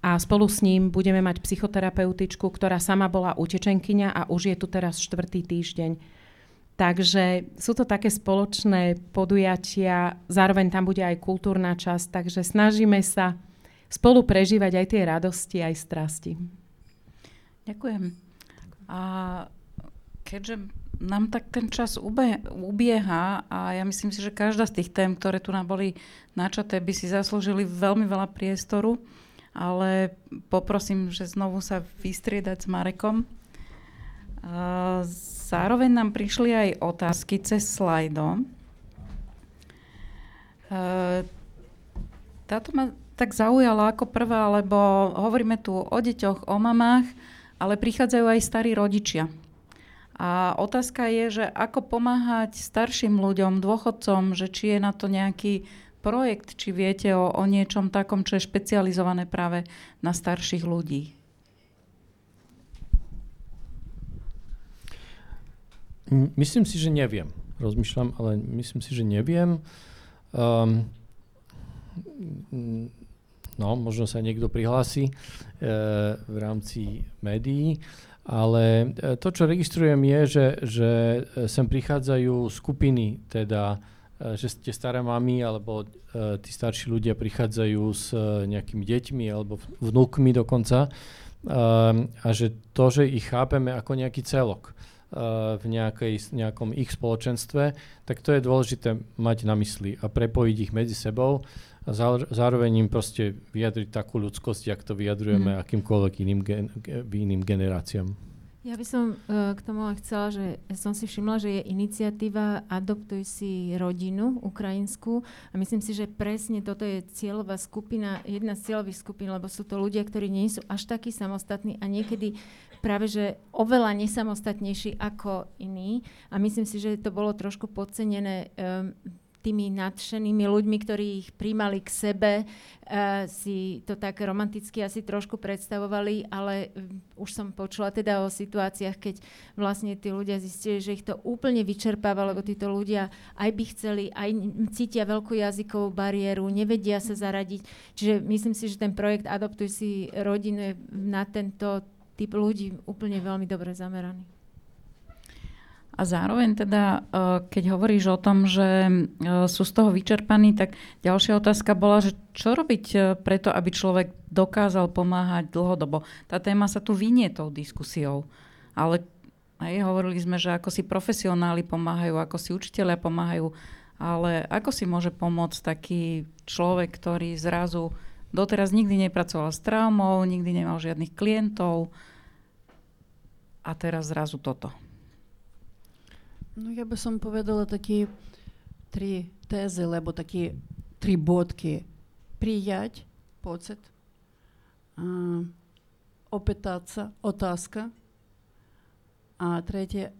A spolu s ním budeme mať psychoterapeutičku, ktorá sama bola utečenkyňa a už je tu teraz štvrtý týždeň. Takže sú to také spoločné podujatia, zároveň tam bude aj kultúrna časť, takže snažíme sa spolu prežívať aj tie radosti, aj strasti. Ďakujem. A keďže nám tak ten čas ube, ubieha a ja myslím si, že každá z tých tém, ktoré tu nám boli načaté, by si zaslúžili veľmi veľa priestoru, ale poprosím, že znovu sa vystriedať s Marekom. Zároveň nám prišli aj otázky cez slajdo. Táto ma tak zaujala ako prvá, lebo hovoríme tu o deťoch, o mamách, ale prichádzajú aj starí rodičia. A otázka je, že ako pomáhať starším ľuďom, dôchodcom, že či je na to nejaký projekt, či viete o, o niečom takom, čo je špecializované práve na starších ľudí. Myslím si, že neviem. Rozmýšľam, ale myslím si, že neviem. Um, no, možno sa niekto prihlási e, v rámci médií, ale e, to, čo registrujem, je, že, že e, sem prichádzajú skupiny, teda, e, že tie staré mamy alebo tí starší ľudia prichádzajú s nejakými deťmi alebo vnúkmi dokonca a že to, že ich chápeme ako nejaký celok v nejakej, nejakom ich spoločenstve, tak to je dôležité mať na mysli a prepojiť ich medzi sebou a zároveň im proste vyjadriť takú ľudskosť, jak to vyjadrujeme mm. akýmkoľvek iným, gen, iným generáciám. Ja by som uh, k tomu chcela, že som si všimla, že je iniciatíva Adoptuj si rodinu ukrajinskú a myslím si, že presne toto je cieľová skupina, jedna z cieľových skupín, lebo sú to ľudia, ktorí nie sú až takí samostatní a niekedy práve že oveľa nesamostatnejší ako iní. A myslím si, že to bolo trošku podcenené um, tými nadšenými ľuďmi, ktorí ich príjmali k sebe, uh, si to tak romanticky asi trošku predstavovali, ale um, už som počula teda o situáciách, keď vlastne tí ľudia zistili, že ich to úplne vyčerpáva, lebo títo ľudia aj by chceli, aj cítia veľkú jazykovú bariéru, nevedia sa zaradiť. Čiže myslím si, že ten projekt Adoptuj si rodinu je na tento typ ľudí úplne veľmi dobre zameraný. A zároveň teda, e, keď hovoríš o tom, že e, sú z toho vyčerpaní, tak ďalšia otázka bola, že čo robiť e, preto, aby človek dokázal pomáhať dlhodobo. Tá téma sa tu vynie tou diskusiou, ale aj hovorili sme, že ako si profesionáli pomáhajú, ako si učiteľia pomáhajú, ale ako si môže pomôcť taký človek, ktorý zrazu doteraz nikdy nepracoval s traumou, nikdy nemal žiadnych klientov a teraz zrazu toto. Ну, я би som повідала такі три тези, або такі три bodky. Prijať поцет. Опитатися, отаска, а третє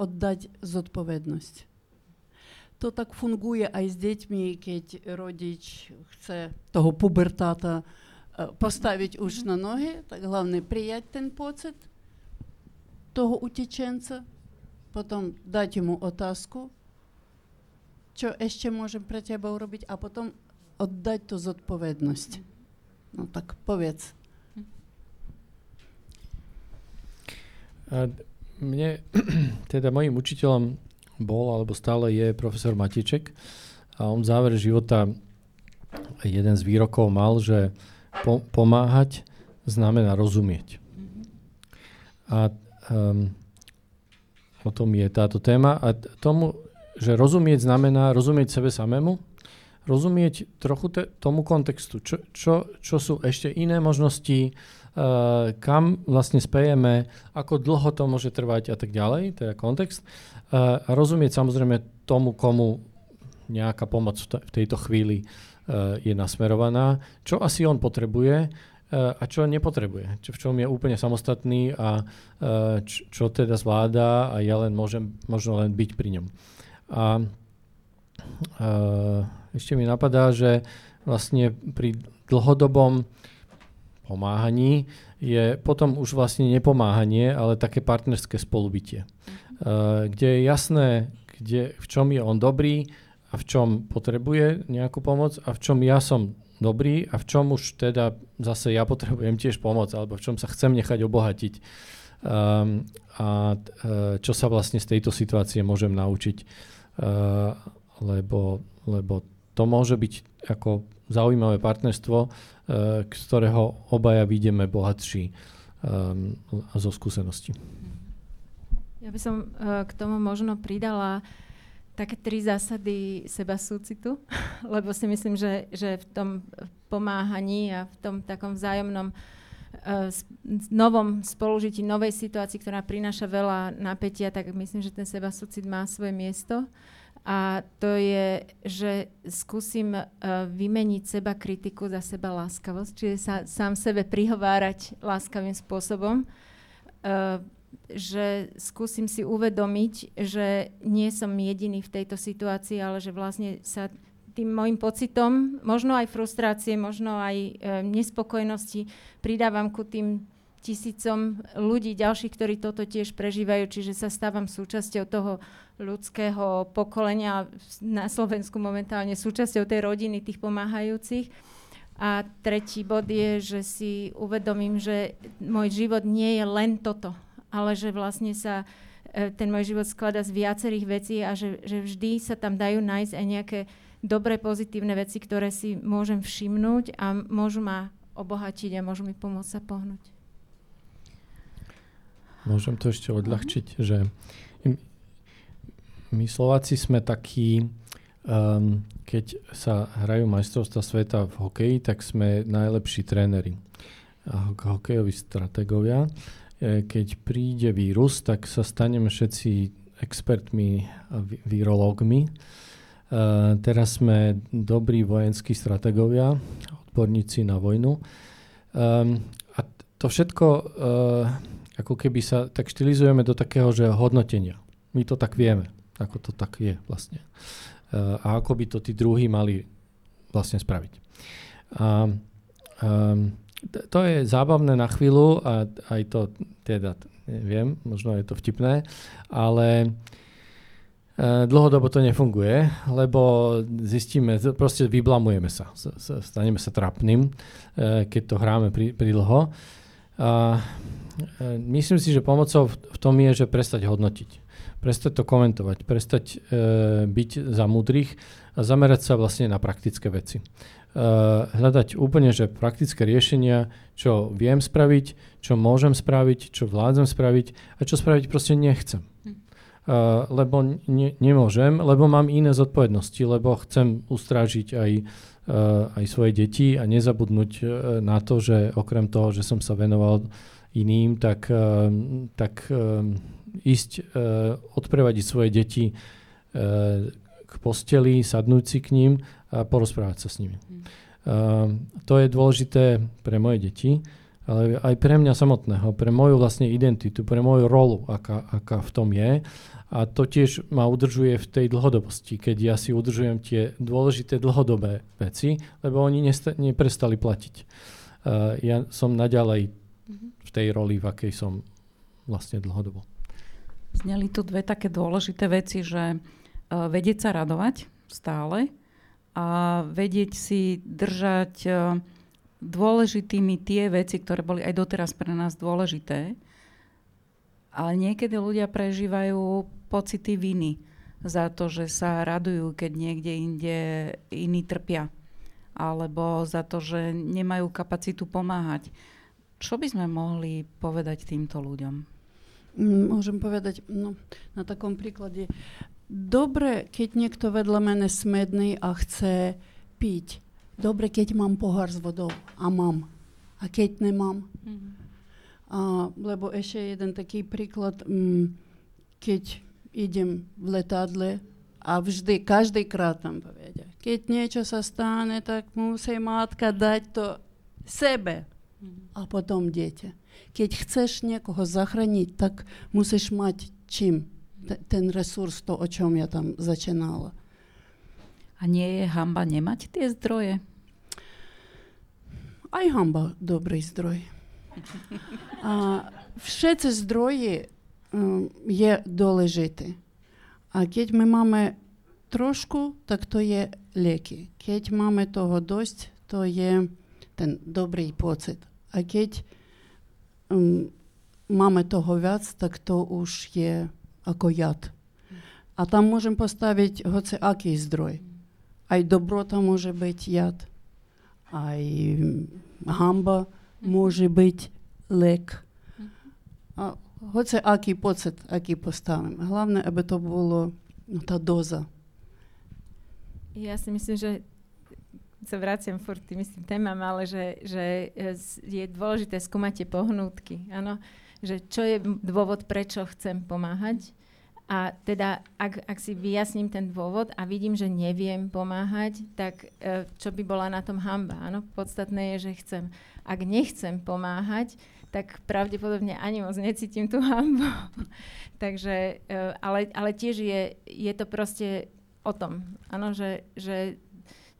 віддати oddať. То так фунгує, а з дітьми, коли родич хоче того пубертата е, поставити уж на ноги, так головне прияти тен поцит того утіченця, potom dať mu otázku, čo ešte môžem pre teba urobiť a potom oddať tú zodpovednosť. No tak povedz. A mne, teda mojim učiteľom bol, alebo stále je profesor Matiček a on v závere života jeden z výrokov mal, že po, pomáhať znamená rozumieť. A um, o tom je táto téma. A tomu, že rozumieť znamená rozumieť sebe samému, rozumieť trochu te, tomu kontextu, čo, čo, čo sú ešte iné možnosti, uh, kam vlastne spejeme, ako dlho to môže trvať a tak ďalej, teda kontext. Uh, a rozumieť samozrejme tomu, komu nejaká pomoc v, t- v tejto chvíli uh, je nasmerovaná, čo asi on potrebuje a čo nepotrebuje, čo, v čom je úplne samostatný a uh, č, čo teda zvláda a ja len môžem možno len byť pri ňom. A uh, ešte mi napadá, že vlastne pri dlhodobom pomáhaní je potom už vlastne nepomáhanie, ale také partnerské spolubytie, kde je jasné, kde, v čom je on dobrý a v čom potrebuje nejakú pomoc a v čom ja som dobrý a v čom už teda zase ja potrebujem tiež pomoc alebo v čom sa chcem nechať obohatiť um, a uh, čo sa vlastne z tejto situácie môžem naučiť, uh, lebo, lebo to môže byť ako zaujímavé partnerstvo, uh, z ktorého obaja vidíme bohatší um, zo skúseností. Ja by som uh, k tomu možno pridala také tri zásady seba súcitu, lebo si myslím, že, že v tom pomáhaní a v tom takom vzájomnom uh, novom spolužití, novej situácii, ktorá prináša veľa napätia, tak myslím, že ten seba súcit má svoje miesto. A to je, že skúsim uh, vymeniť seba kritiku za seba láskavosť, čiže sa sám sebe prihovárať láskavým spôsobom. Uh, že skúsim si uvedomiť, že nie som jediný v tejto situácii, ale že vlastne sa tým môjim pocitom, možno aj frustrácie, možno aj e, nespokojnosti pridávam ku tým tisícom ľudí ďalších, ktorí toto tiež prežívajú, čiže sa stávam súčasťou toho ľudského pokolenia na Slovensku momentálne súčasťou tej rodiny tých pomáhajúcich. A tretí bod je, že si uvedomím, že môj život nie je len toto, ale že vlastne sa e, ten môj život skladá z viacerých vecí a že, že vždy sa tam dajú nájsť aj nejaké dobré, pozitívne veci, ktoré si môžem všimnúť a môžu ma obohatiť a môžu mi pomôcť sa pohnúť. Môžem to ešte odľahčiť, že my Slováci sme takí, um, keď sa hrajú majstrovstva sveta v hokeji, tak sme najlepší tréneri a hokejoví strategovia. E, keď príde vírus, tak sa staneme všetci expertmi a virológmi. Uh, teraz sme dobrí vojenskí strategovia, odborníci na vojnu. Um, a to všetko ako keby sa tak štilizujeme do takého, že hodnotenia. My to tak vieme, ako to tak je vlastne. A ako by to tí druhí mali vlastne spraviť. A um, to je zábavné na chvíľu a aj to teda, neviem, možno je to vtipné, ale uh, dlhodobo to nefunguje, lebo zistíme, proste vyblamujeme sa, staneme sa trapným, uh, keď to hráme pri, pri dlho. A E, myslím si, že pomocou v tom je, že prestať hodnotiť. Prestať to komentovať, prestať e, byť za múdrych a zamerať sa vlastne na praktické veci. E, hľadať úplne, že praktické riešenia, čo viem spraviť, čo môžem spraviť, čo vládzem spraviť a čo spraviť proste nechcem. Uh, lebo ne, nemôžem, lebo mám iné zodpovednosti, lebo chcem ustrážiť aj, uh, aj svoje deti a nezabudnúť uh, na to, že okrem toho, že som sa venoval iným, tak, ehm, tak ehm, ísť, odprevadiť svoje deti k posteli, sadnúť si k ním a porozprávať sa s nimi. Mm. To je dôležité pre moje deti, ale aj pre mňa samotného, pre moju vlastne identitu, pre moju rolu, aká, aká v tom je. A to tiež ma udržuje v tej dlhodobosti, keď ja si udržujem tie dôležité dlhodobé veci, lebo oni nesta- neprestali platiť. Uh, ja som naďalej v tej roli, v akej som vlastne dlhodobo. Zneli tu dve také dôležité veci, že uh, vedieť sa radovať stále a vedieť si držať uh, dôležitými tie veci, ktoré boli aj doteraz pre nás dôležité. Ale niekedy ľudia prežívajú pocity viny za to, že sa radujú, keď niekde inde iní trpia. Alebo za to, že nemajú kapacitu pomáhať. Čo by sme mohli povedať týmto ľuďom? Mm, môžem povedať no, na takom príklade. Dobre, keď niekto vedľa mene smedný a chce piť. Dobre, keď mám pohár s vodou a mám. A keď nemám. Mm-hmm. A, lebo ešte jeden taký príklad, mm, keď idem v letadle a vždy, každý krát tam povedia. Keď niečo sa stane, tak musí matka dať to sebe a potom dieťa. Keď chceš niekoho zachrániť, tak musíš mať čím ten resurs, to, o čom ja tam začínala. A nie je hamba nemať tie zdroje? Aj hamba dobrý zdroj. A všetci zdroje um, je dôležité. A keď my máme trošku, tak to je lieky. Keď máme toho dosť, to je ten dobrý pocit. A keď um, máme toho viac, tak to už je ako jad. A tam môžem postaviť hoci aký zdroj. Aj dobrota môže byť jad, aj hamba môže byť lek. A hoci aký pocit, aký postavím. Hlavne, aby to bolo no, tá doza. Ja si myslím, že sa vraciam furt tým istým témam, ale že, že je dôležité skúmať tie pohnútky. Áno? Že čo je dôvod, prečo chcem pomáhať. A teda, ak, ak si vyjasním ten dôvod a vidím, že neviem pomáhať, tak e, čo by bola na tom hamba? Áno? Podstatné je, že chcem. Ak nechcem pomáhať, tak pravdepodobne ani moc necítim tú hambu. Takže, e, ale, ale tiež je, je to proste o tom, áno, že, že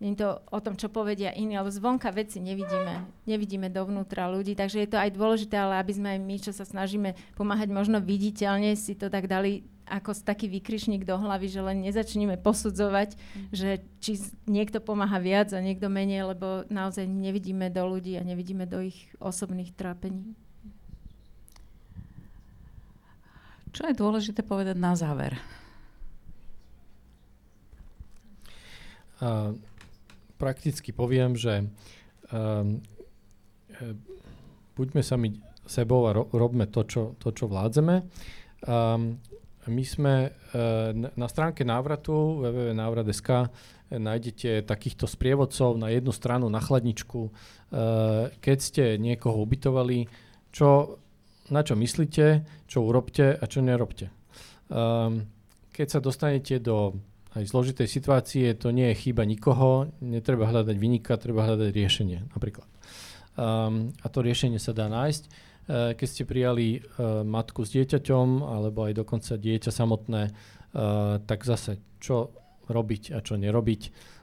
nie je to o tom, čo povedia iní, alebo zvonka veci nevidíme, nevidíme dovnútra ľudí, takže je to aj dôležité, ale aby sme aj my, čo sa snažíme pomáhať možno viditeľne, si to tak dali ako taký vykrišník do hlavy, že len nezačneme posudzovať, mm. že či niekto pomáha viac a niekto menej, lebo naozaj nevidíme do ľudí a nevidíme do ich osobných trápení. Čo je dôležité povedať na záver? Uh, prakticky poviem, že uh, buďme sami sebou a ro- robme to, čo, to, čo vládzeme. Um, my sme uh, na stránke návratu www.návrat.sk nájdete takýchto sprievodcov na jednu stranu na chladničku. Uh, keď ste niekoho ubytovali, čo na čo myslíte, čo urobte a čo nerobte. Um, keď sa dostanete do aj zložitej situácie, to nie je chyba nikoho, netreba hľadať vynika, treba hľadať riešenie napríklad. Um, a to riešenie sa dá nájsť. Uh, keď ste prijali uh, matku s dieťaťom, alebo aj dokonca dieťa samotné, uh, tak zase čo robiť a čo nerobiť.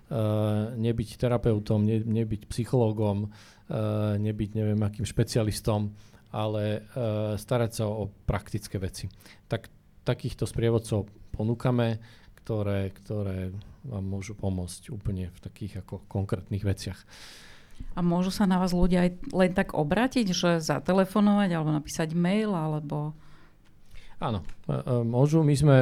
Uh, nebyť terapeutom, ne, nebyť psychológom, uh, nebyť neviem akým špecialistom, ale uh, starať sa o praktické veci. Tak takýchto sprievodcov ponúkame, ktoré, ktoré vám môžu pomôcť úplne v takých ako konkrétnych veciach. A môžu sa na vás ľudia aj len tak obrátiť, že zatelefonovať alebo napísať mail, alebo... Áno, e, e, môžu. My sme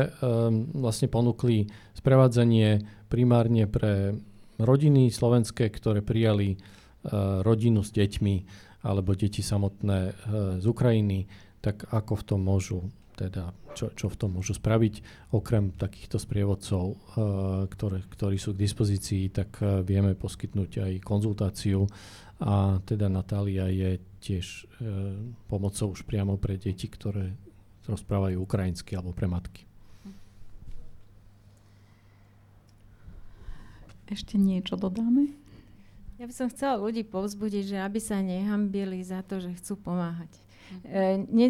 vlastne ponúkli sprevádzanie primárne pre rodiny slovenské, ktoré prijali rodinu s deťmi alebo deti samotné e, z Ukrajiny, tak ako v tom môžu teda čo, čo v tom môžu spraviť. Okrem takýchto sprievodcov, uh, ktoré, ktorí sú k dispozícii, tak uh, vieme poskytnúť aj konzultáciu a teda Natália je tiež uh, pomocou už priamo pre deti, ktoré rozprávajú ukrajinsky alebo pre matky. Ešte niečo dodáme? Ja by som chcela ľudí povzbudiť, že aby sa nehambili za to, že chcú pomáhať. E, ne,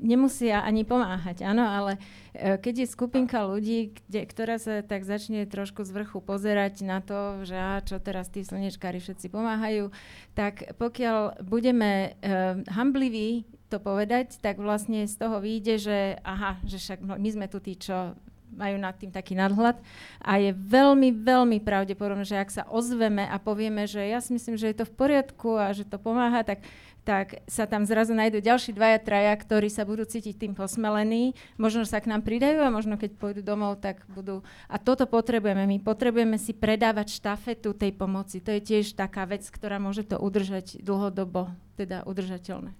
nemusia ani pomáhať, áno, ale e, keď je skupinka ľudí, kde, ktorá sa tak začne trošku z vrchu pozerať na to, že á, čo teraz tí slnečkári všetci pomáhajú, tak pokiaľ budeme e, hambliví to povedať, tak vlastne z toho vyjde, že aha, že však my sme tu tí, čo majú nad tým taký nadhľad. A je veľmi, veľmi pravdepodobné, že ak sa ozveme a povieme, že ja si myslím, že je to v poriadku a že to pomáha, tak tak sa tam zrazu nájdú ďalší dvaja, traja, ktorí sa budú cítiť tým posmelení. Možno sa k nám pridajú a možno keď pôjdu domov, tak budú... A toto potrebujeme. My potrebujeme si predávať štafetu tej pomoci. To je tiež taká vec, ktorá môže to udržať dlhodobo, teda udržateľné.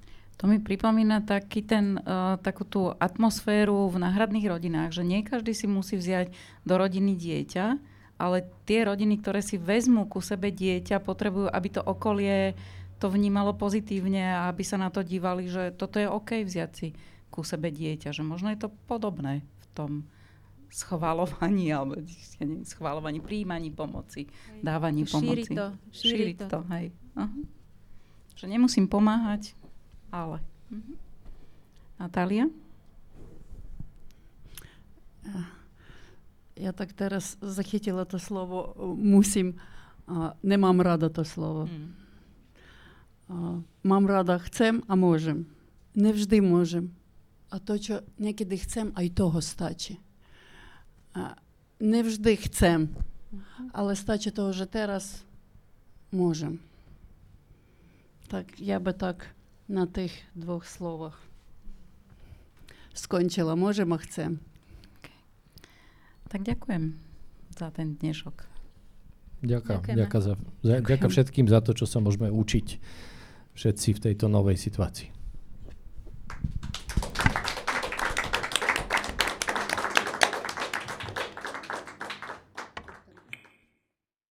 To mi pripomína taký ten, uh, takú tú atmosféru v náhradných rodinách, že nie každý si musí vziať do rodiny dieťa, ale tie rodiny, ktoré si vezmú ku sebe dieťa, potrebujú, aby to okolie to vnímalo pozitívne a aby sa na to dívali, že toto je OK vziať si ku sebe dieťa, že možno je to podobné v tom schvalovaní alebo schvalovaní, príjmaní pomoci, dávaní šíri pomoci. To, šíri, šíri to. to. Hej. Aha. Že nemusím pomáhať, ale. Mhm. Natália? Ja tak teraz zachytila to slovo musím. A nemám rada to slovo. Mm. A, mám rada chcem a môžem. Nevždy môžem. A to, čo niekedy chcem, aj toho stačí. A nevždy chcem, uh-huh. ale stačí toho, že teraz môžem. Tak ja by tak na tých dvoch slovoch skončila. Môžem a chcem. Okay. Tak ďakujem za ten dnešok. Ďakujem. Ďakujem za, za, ďakujem všetkým za to, čo sa môžeme učiť všetci v tejto novej situácii.